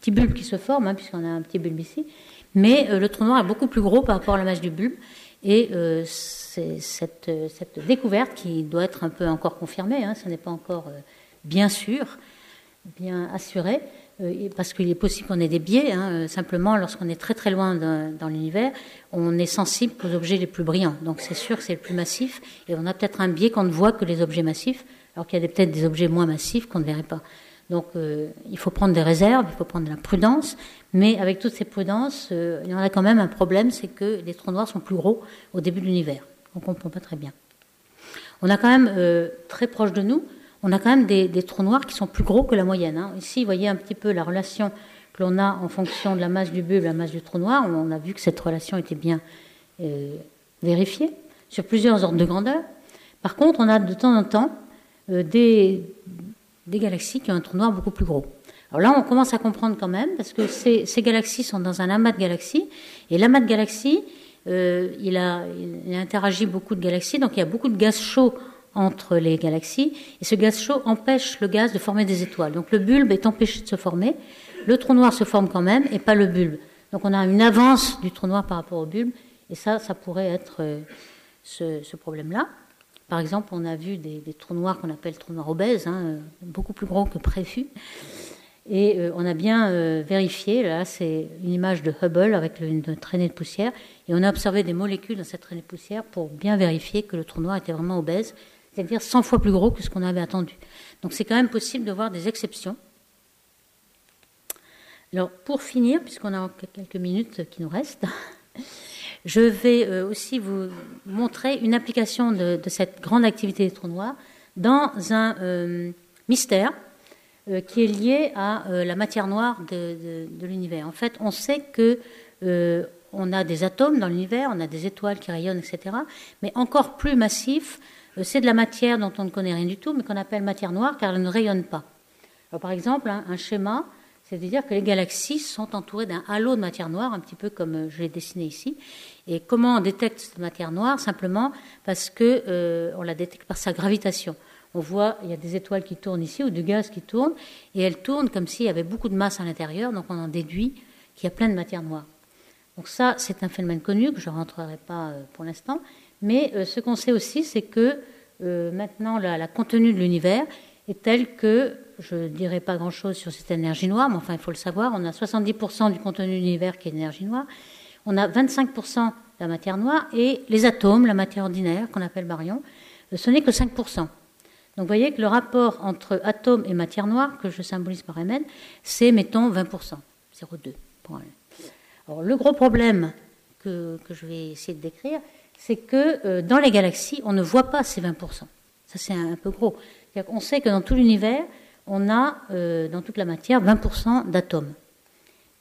petit, bulbe qui se forme, hein, puisqu'on a un petit bulbe ici, Mais le trou noir est beaucoup plus gros par rapport à la masse du bulbe. Et c'est cette, cette, découverte qui doit être un peu encore confirmée, hein, ce n'est pas encore bien sûr, bien assuré, euh, parce qu'il est possible qu'on ait des biais. Hein, euh, simplement, lorsqu'on est très très loin dans l'univers, on est sensible aux objets les plus brillants. Donc c'est sûr que c'est le plus massif, et on a peut-être un biais qu'on ne voit que les objets massifs, alors qu'il y a peut-être des objets moins massifs qu'on ne verrait pas. Donc euh, il faut prendre des réserves, il faut prendre de la prudence, mais avec toutes ces prudences, il y en a quand même un problème, c'est que les trous noirs sont plus gros au début de l'univers. On ne comprend pas très bien. On a quand même très proche de nous on a quand même des, trous noirs qui sont plus gros que la moyenne. Hein. Ici, vous voyez un petit peu la relation que l'on a en fonction de la masse du bulbe la masse du trou noir. On a vu que cette relation était bien euh, vérifiée sur plusieurs ordres de grandeur. Par contre, on a de temps en temps euh, des, galaxies qui ont un trou noir beaucoup plus gros. Alors là, on commence à comprendre quand même, parce que ces, galaxies sont dans un amas de galaxies, et l'amas de galaxies, euh, il, a, interagit beaucoup de galaxies, donc il y a beaucoup de gaz chaud entre les galaxies, et ce gaz chaud empêche le gaz de former des étoiles. Donc le bulbe est empêché de se former, le trou noir se forme quand même, et pas le bulbe. Donc on a une avance du trou noir par rapport au bulbe, et ça, ça pourrait être euh, ce, problème-là. Par exemple, on a vu des, trous noirs qu'on appelle trous noirs obèses, hein, beaucoup plus gros que prévu. Et euh, on a bien euh, vérifié, là c'est une image de Hubble avec une traînée de poussière, et on a observé des molécules dans cette traînée de poussière pour bien vérifier que le trou noir était vraiment obèse c'est-à-dire 100 fois plus gros que ce qu'on avait attendu. Donc c'est quand même possible de voir des exceptions. Alors pour finir, puisqu'on a quelques minutes qui nous restent, je vais euh, aussi vous montrer une application de, cette grande activité des trous noirs dans un euh, mystère euh, qui est lié à la matière noire de, l'univers. En fait, on sait que on a des atomes dans l'univers, on a des étoiles qui rayonnent, etc. Mais encore plus massif, c'est de la matière dont on ne connaît rien du tout, mais qu'on appelle matière noire car elle ne rayonne pas. par exemple, un, schéma, c'est-à-dire que les galaxies sont entourées d'un halo de matière noire, un petit peu comme je l'ai dessiné ici. Et comment on détecte cette matière noire Simplement parce que euh, on la détecte par sa gravitation. On voit, il y a des étoiles qui tournent ici ou du gaz qui tourne, et elles tournent comme s'il y avait beaucoup de masse à l'intérieur, donc on en déduit qu'il y a plein de matière noire. Donc ça, c'est un phénomène connu que je ne rentrerai pas pour l'instant, mais euh, ce qu'on sait aussi, c'est que euh, maintenant la, la, contenu de l'univers est tel que, je ne dirais pas grand-chose sur cette énergie noire, mais enfin il faut le savoir, on a 70% du contenu de l'univers qui est énergie noire, on a 25% de la matière noire, et les atomes, la matière ordinaire qu'on appelle baryon, euh, ce n'est que 5%. Donc vous voyez que le rapport entre atomes et matière noire, que je symbolise par Mn, c'est, mettons, 20%, 0,2. Alors le gros problème que, que je vais essayer de décrire, c'est que euh, dans les galaxies, on ne voit pas ces 20%. Ça, c'est un, peu gros. On sait que dans tout l'univers, on a, euh, dans toute la matière, 20% d'atomes.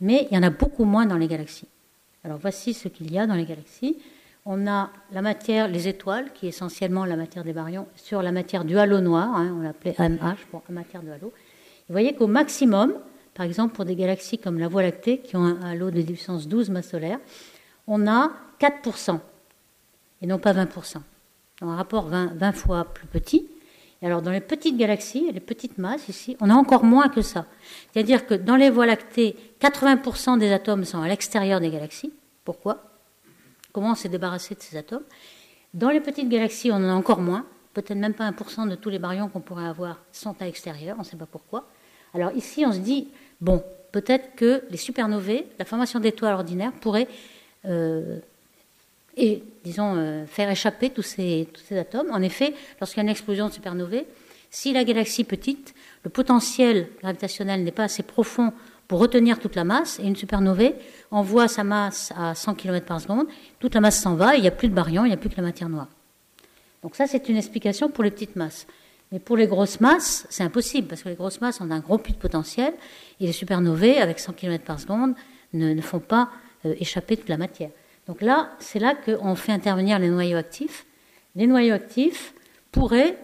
Mais il y en a beaucoup moins dans les galaxies. Alors voici ce qu'il y a dans les galaxies. On a la matière, les étoiles, qui est essentiellement la matière des baryons, sur la matière du halo noir, hein, on l'appelait AMH, pour matière de halo. Vous voyez qu'au maximum, par exemple pour des galaxies comme la Voie lactée, qui ont un halo de puissance 12 masse solaire, on a 4% et non pas 20%. un rapport 20, 20 fois plus petit. Et alors dans les petites galaxies, les petites masses ici, on a encore moins que ça. C'est-à-dire que dans les voies lactées, 80% des atomes sont à l'extérieur des galaxies. Pourquoi? Comment on s'est débarrassé de ces atomes? Dans les petites galaxies, on en a encore moins. Peut-être même pas 1% de tous les baryons qu'on pourrait avoir sont à l'extérieur, on ne sait pas pourquoi. Alors ici, on se dit, bon, peut-être que les supernovae, la formation d'étoiles ordinaires, pourraient euh, et, disons, euh, faire échapper tous ces, tous ces atomes. En effet, lorsqu'il y a une explosion de supernovae, si la galaxie est petite, le potentiel gravitationnel n'est pas assez profond pour retenir toute la masse, et une supernovae envoie sa masse à 100 km par seconde, toute la masse s'en va, il n'y a plus de baryons, il n'y a plus que la matière noire. Donc ça, c'est une explication pour les petites masses. Mais pour les grosses masses, c'est impossible, parce que les grosses masses ont un gros puits de potentiel, et les supernovae, avec 100 km par seconde, ne, font pas euh, échapper toute la matière. Donc là, c'est là qu'on fait intervenir les noyaux actifs. Les noyaux actifs pourraient,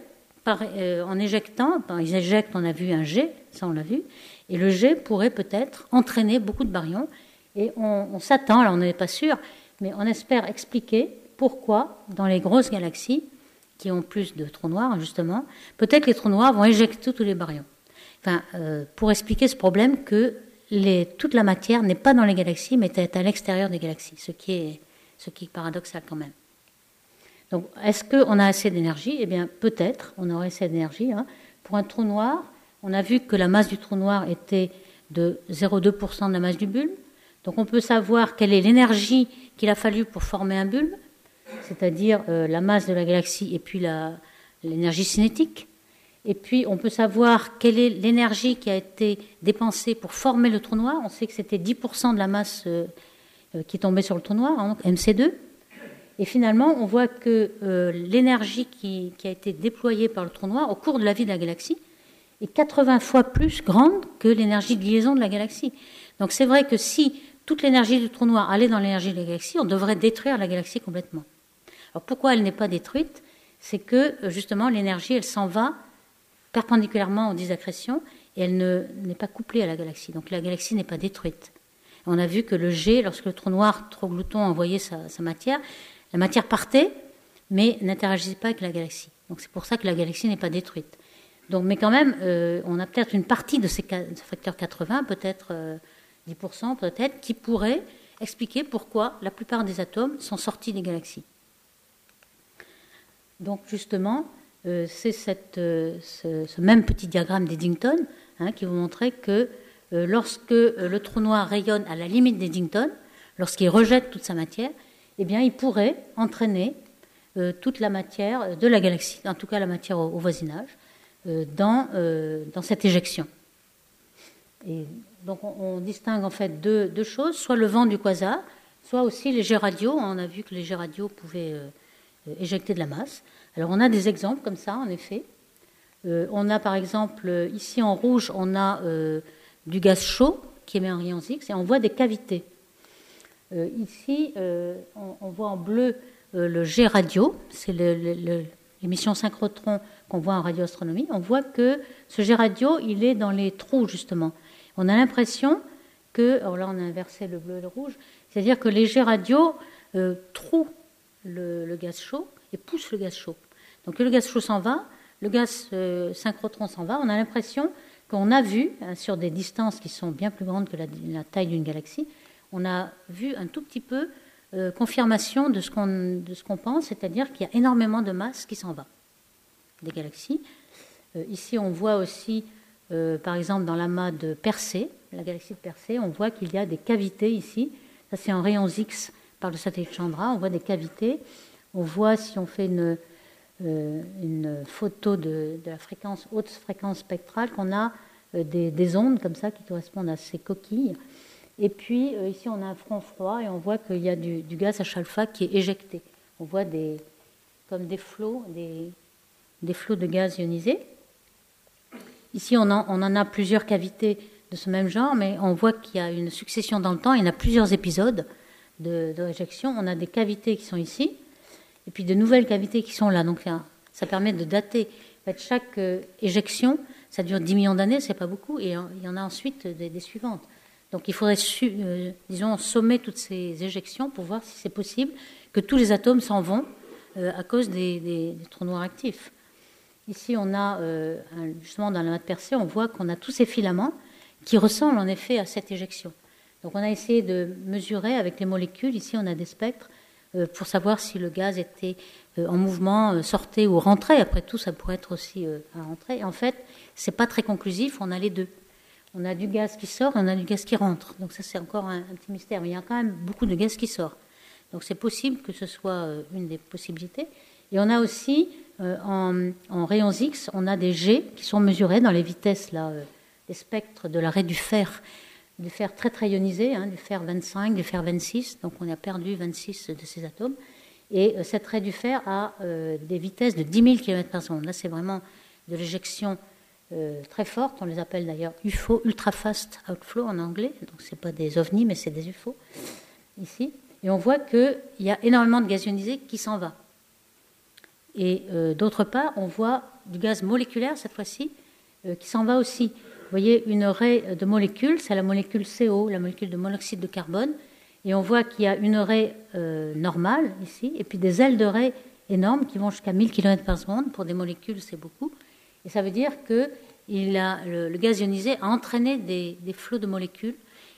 euh, en éjectant, ils éjectent, on a vu un jet, ça on l'a vu, et le jet pourrait peut-être entraîner beaucoup de baryons. Et on, s'attend, alors on n'est pas sûr, mais on espère expliquer pourquoi dans les grosses galaxies, qui ont plus de trous noirs justement, peut-être les trous noirs vont éjecter tous les baryons. Enfin, euh, pour expliquer ce problème que toute la matière n'est pas dans les galaxies, mais est à l'extérieur des galaxies, ce qui, est, paradoxal quand même. Donc, est-ce qu'on a assez d'énergie? Eh bien, peut-être, on aurait assez d'énergie. Hein. Pour un trou noir, on a vu que la masse du trou noir était de 0,2% de la masse du bulbe. Donc, on peut savoir quelle est l'énergie qu'il a fallu pour former un bulbe, c'est-à-dire euh, la masse de la galaxie et puis l'énergie cinétique. Et puis, on peut savoir quelle est l'énergie qui a été dépensée pour former le trou noir. On sait que c'était 10% de la masse euh, euh, qui tombée sur le trou noir, hein, MC2. Et finalement, on voit que euh, l'énergie qui, a été déployée par le trou noir au cours de la vie de la galaxie est 80 fois plus grande que l'énergie de liaison de la galaxie. Donc c'est vrai que si toute l'énergie du trou noir allait dans l'énergie de la galaxie, on devrait détruire la galaxie complètement. Alors pourquoi elle n'est pas détruite? C'est que euh, justement l'énergie, elle s'en va perpendiculairement aux disaccrétions et elle n'est pas couplée à la galaxie. Donc la galaxie n'est pas détruite. On a vu que le G, lorsque le trou noir trop glouton envoyait sa, sa matière, la matière partait, mais n'interagissait pas avec la galaxie. Donc c'est pour ça que la galaxie n'est pas détruite. Donc, mais quand même, euh, on a peut-être une partie de ces facteurs 80, peut-être 10%, euh, peut-être, qui pourrait expliquer pourquoi la plupart des atomes sont sortis des galaxies. Donc justement, euh, c'est ce, même petit diagramme d'Eddington hein, qui vous montrait que lorsque le trou noir rayonne à la limite d'Eddington, lorsqu'il rejette toute sa matière, eh bien, il pourrait entraîner euh, toute la matière de la galaxie, en tout cas la matière au, voisinage, euh, dans, euh, dans, cette éjection. Et donc on, distingue en fait deux, choses, soit le vent du quasar, soit aussi les jets radio. On a vu que les jets radio pouvaient éjecter de la masse. Alors on a des exemples comme ça, en effet. on a par exemple, ici en rouge, on a du gaz chaud qui émet un rayon X et on voit des cavités. Euh, ici, euh, on, voit en bleu euh, le G radio, c'est l'émission synchrotron qu'on voit en radioastronomie. On voit que ce G radio, il est dans les trous justement. On a l'impression que, alors là on a inversé le bleu et le rouge, c'est-à-dire que les G radio trouent le, gaz chaud et poussent le gaz chaud. Donc le gaz chaud s'en va, le gaz synchrotron s'en va. On a l'impression qu'on a vu, hein, sur des distances qui sont bien plus grandes que la taille d'une galaxie, on a vu un tout petit peu euh, confirmation de ce qu'on pense, c'est-à-dire qu'il y a énormément de masse qui s'en va des galaxies. Euh, ici, on voit aussi, euh, par exemple, dans l'amas de Persée, la galaxie de Persée, on voit qu'il y a des cavités ici. Ça, c'est en rayons X par le satellite Chandra. On voit des cavités. On voit, si on fait une, une photo de, la fréquence, haute fréquence spectrale, qu'on a des, des, ondes comme ça qui correspondent à ces coquilles. Et puis euh, ici, on a un front froid et on voit qu'il y a du, gaz H-alpha qui est éjecté. On voit des, comme des flots, des, flots de gaz ionisé. Ici, on en, a plusieurs cavités de ce même genre, mais on voit qu'il y a une succession dans le temps. Il y a plusieurs épisodes de, réjection. On a des cavités qui sont ici, et puis de nouvelles cavités qui sont là. Donc ça permet de dater. Chaque euh, éjection, ça dure 10 millions d'années, c'est pas beaucoup, et il y en a ensuite des suivantes. Donc il faudrait, euh, disons, sommer toutes ces éjections pour voir si c'est possible que tous les atomes s'en vont euh, à cause des, trous noirs actifs. Ici, on a, euh, justement, dans la masse percée, on voit qu'on a tous ces filaments qui ressemblent en effet à cette éjection. Donc on a essayé de mesurer avec les molécules, ici on a des spectres, pour savoir si le gaz était en mouvement, sortait ou rentrait. Après tout, ça pourrait être aussi à rentrer. en fait, c'est pas très conclusif, on a les deux on a du gaz qui sort et on a du gaz qui rentre. Donc ça, c'est encore un, petit mystère. Mais il y a quand même beaucoup de gaz qui sort. Donc c'est possible que ce soit euh, une des possibilités. Et on a aussi, euh, en, rayons X, on a des G qui sont mesurés dans les vitesses, là, euh, les spectres de l'arrêt du fer, du fer très très ionisé, du fer 25, du fer 26. Donc on a perdu 26 de ces atomes. Et cet arrêt du fer a des vitesses de 10 000 km par seconde. Là, c'est vraiment de l'éjection euh, très fortes. On les appelle d'ailleurs UFO, Ultra Fast Outflow en anglais. Donc ce pas des ovnis, mais c'est des UFO ici. Et on voit qu'il y a énormément de gaz ionisé qui s'en va. Et euh, d'autre part, on voit du gaz moléculaire cette fois-ci euh, qui s'en va aussi. Vous voyez une raie de molécules, c'est la molécule CO, la molécule de monoxyde de carbone. Et on voit qu'il y a une raie normale ici, et puis des ailes de raie énormes qui vont jusqu'à 1000 km par seconde. Pour des molécules, c'est beaucoup. Et ça veut dire a, le, gaz ionisé a entraîné des, des, flots de molécules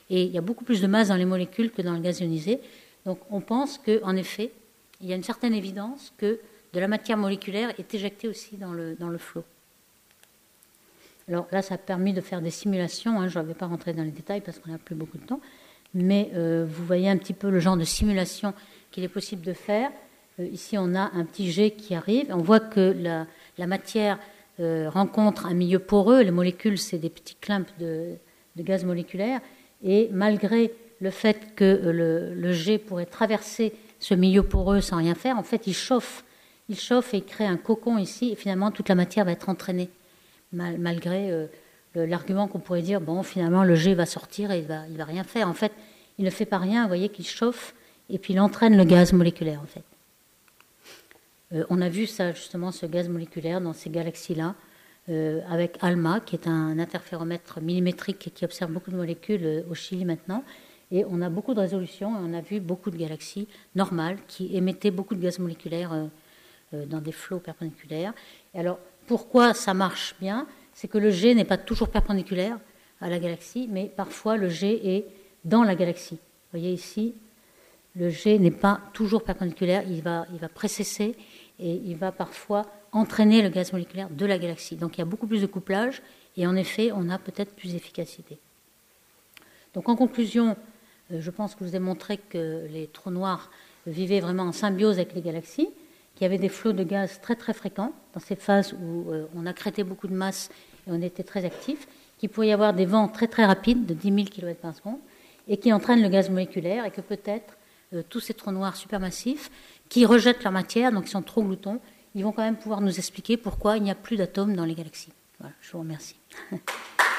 et il y a beaucoup plus de masse dans les molécules que dans le gaz ionisé. Donc on pense qu'en effet, il y a une certaine évidence que de la matière moléculaire est éjectée aussi dans le, dans le flot. Alors là, ça a permis de faire des simulations. Hein, je ne vais pas rentrer dans les détails parce qu'on n'a plus beaucoup de temps. Mais euh, vous voyez un petit peu le genre de simulation qu'il est possible de faire. Euh, ici, on a un petit jet qui arrive. On voit que la, matière euh, rencontre un milieu poreux. Les molécules, c'est des petits clumps de, de, gaz moléculaire. Et malgré le fait que le, le jet pourrait traverser ce milieu poreux sans rien faire, en fait, il chauffe il chauffe et il crée un cocon ici, et finalement toute la matière va être entraînée, malgré euh, l'argument qu'on pourrait dire, bon, finalement le jet va sortir et il va, il va rien faire. En fait, il ne fait pas rien, vous voyez qu'il chauffe, et puis il entraîne le gaz moléculaire, en fait. Euh, on a vu ça, justement, ce gaz moléculaire dans ces galaxies-là, euh, avec ALMA, qui est un interféromètre millimétrique qui observe beaucoup de molécules au Chili maintenant. Et on a beaucoup de résolution et on a vu beaucoup de galaxies normales qui émettaient beaucoup de gaz moléculaire dans des flots perpendiculaires. Et alors, pourquoi ça marche bien C'est que le jet n'est pas toujours perpendiculaire à la galaxie, mais parfois le jet est dans la galaxie. Vous voyez ici, le jet n'est pas toujours perpendiculaire, il va, il précesser et il va parfois entraîner le gaz moléculaire de la galaxie. Donc il y a beaucoup plus de couplage et en effet, on a peut-être plus d'efficacité. Donc en conclusion, euh, je pense que je vous ai montré que les trous noirs vivaient vraiment en symbiose avec les galaxies qu'il y avait des flots de gaz très très fréquents dans ces phases où euh, on accrétait beaucoup de masse et on était très actif, qu'il pouvait y avoir des vents très très rapides de 10 000 km par seconde et qui entraînent le gaz moléculaire et que peut-être euh, tous ces trous noirs supermassifs qui rejettent leur matière, donc ils sont trop gloutons, ils vont quand même pouvoir nous expliquer pourquoi il n'y a plus d'atomes dans les galaxies. Voilà, je vous remercie.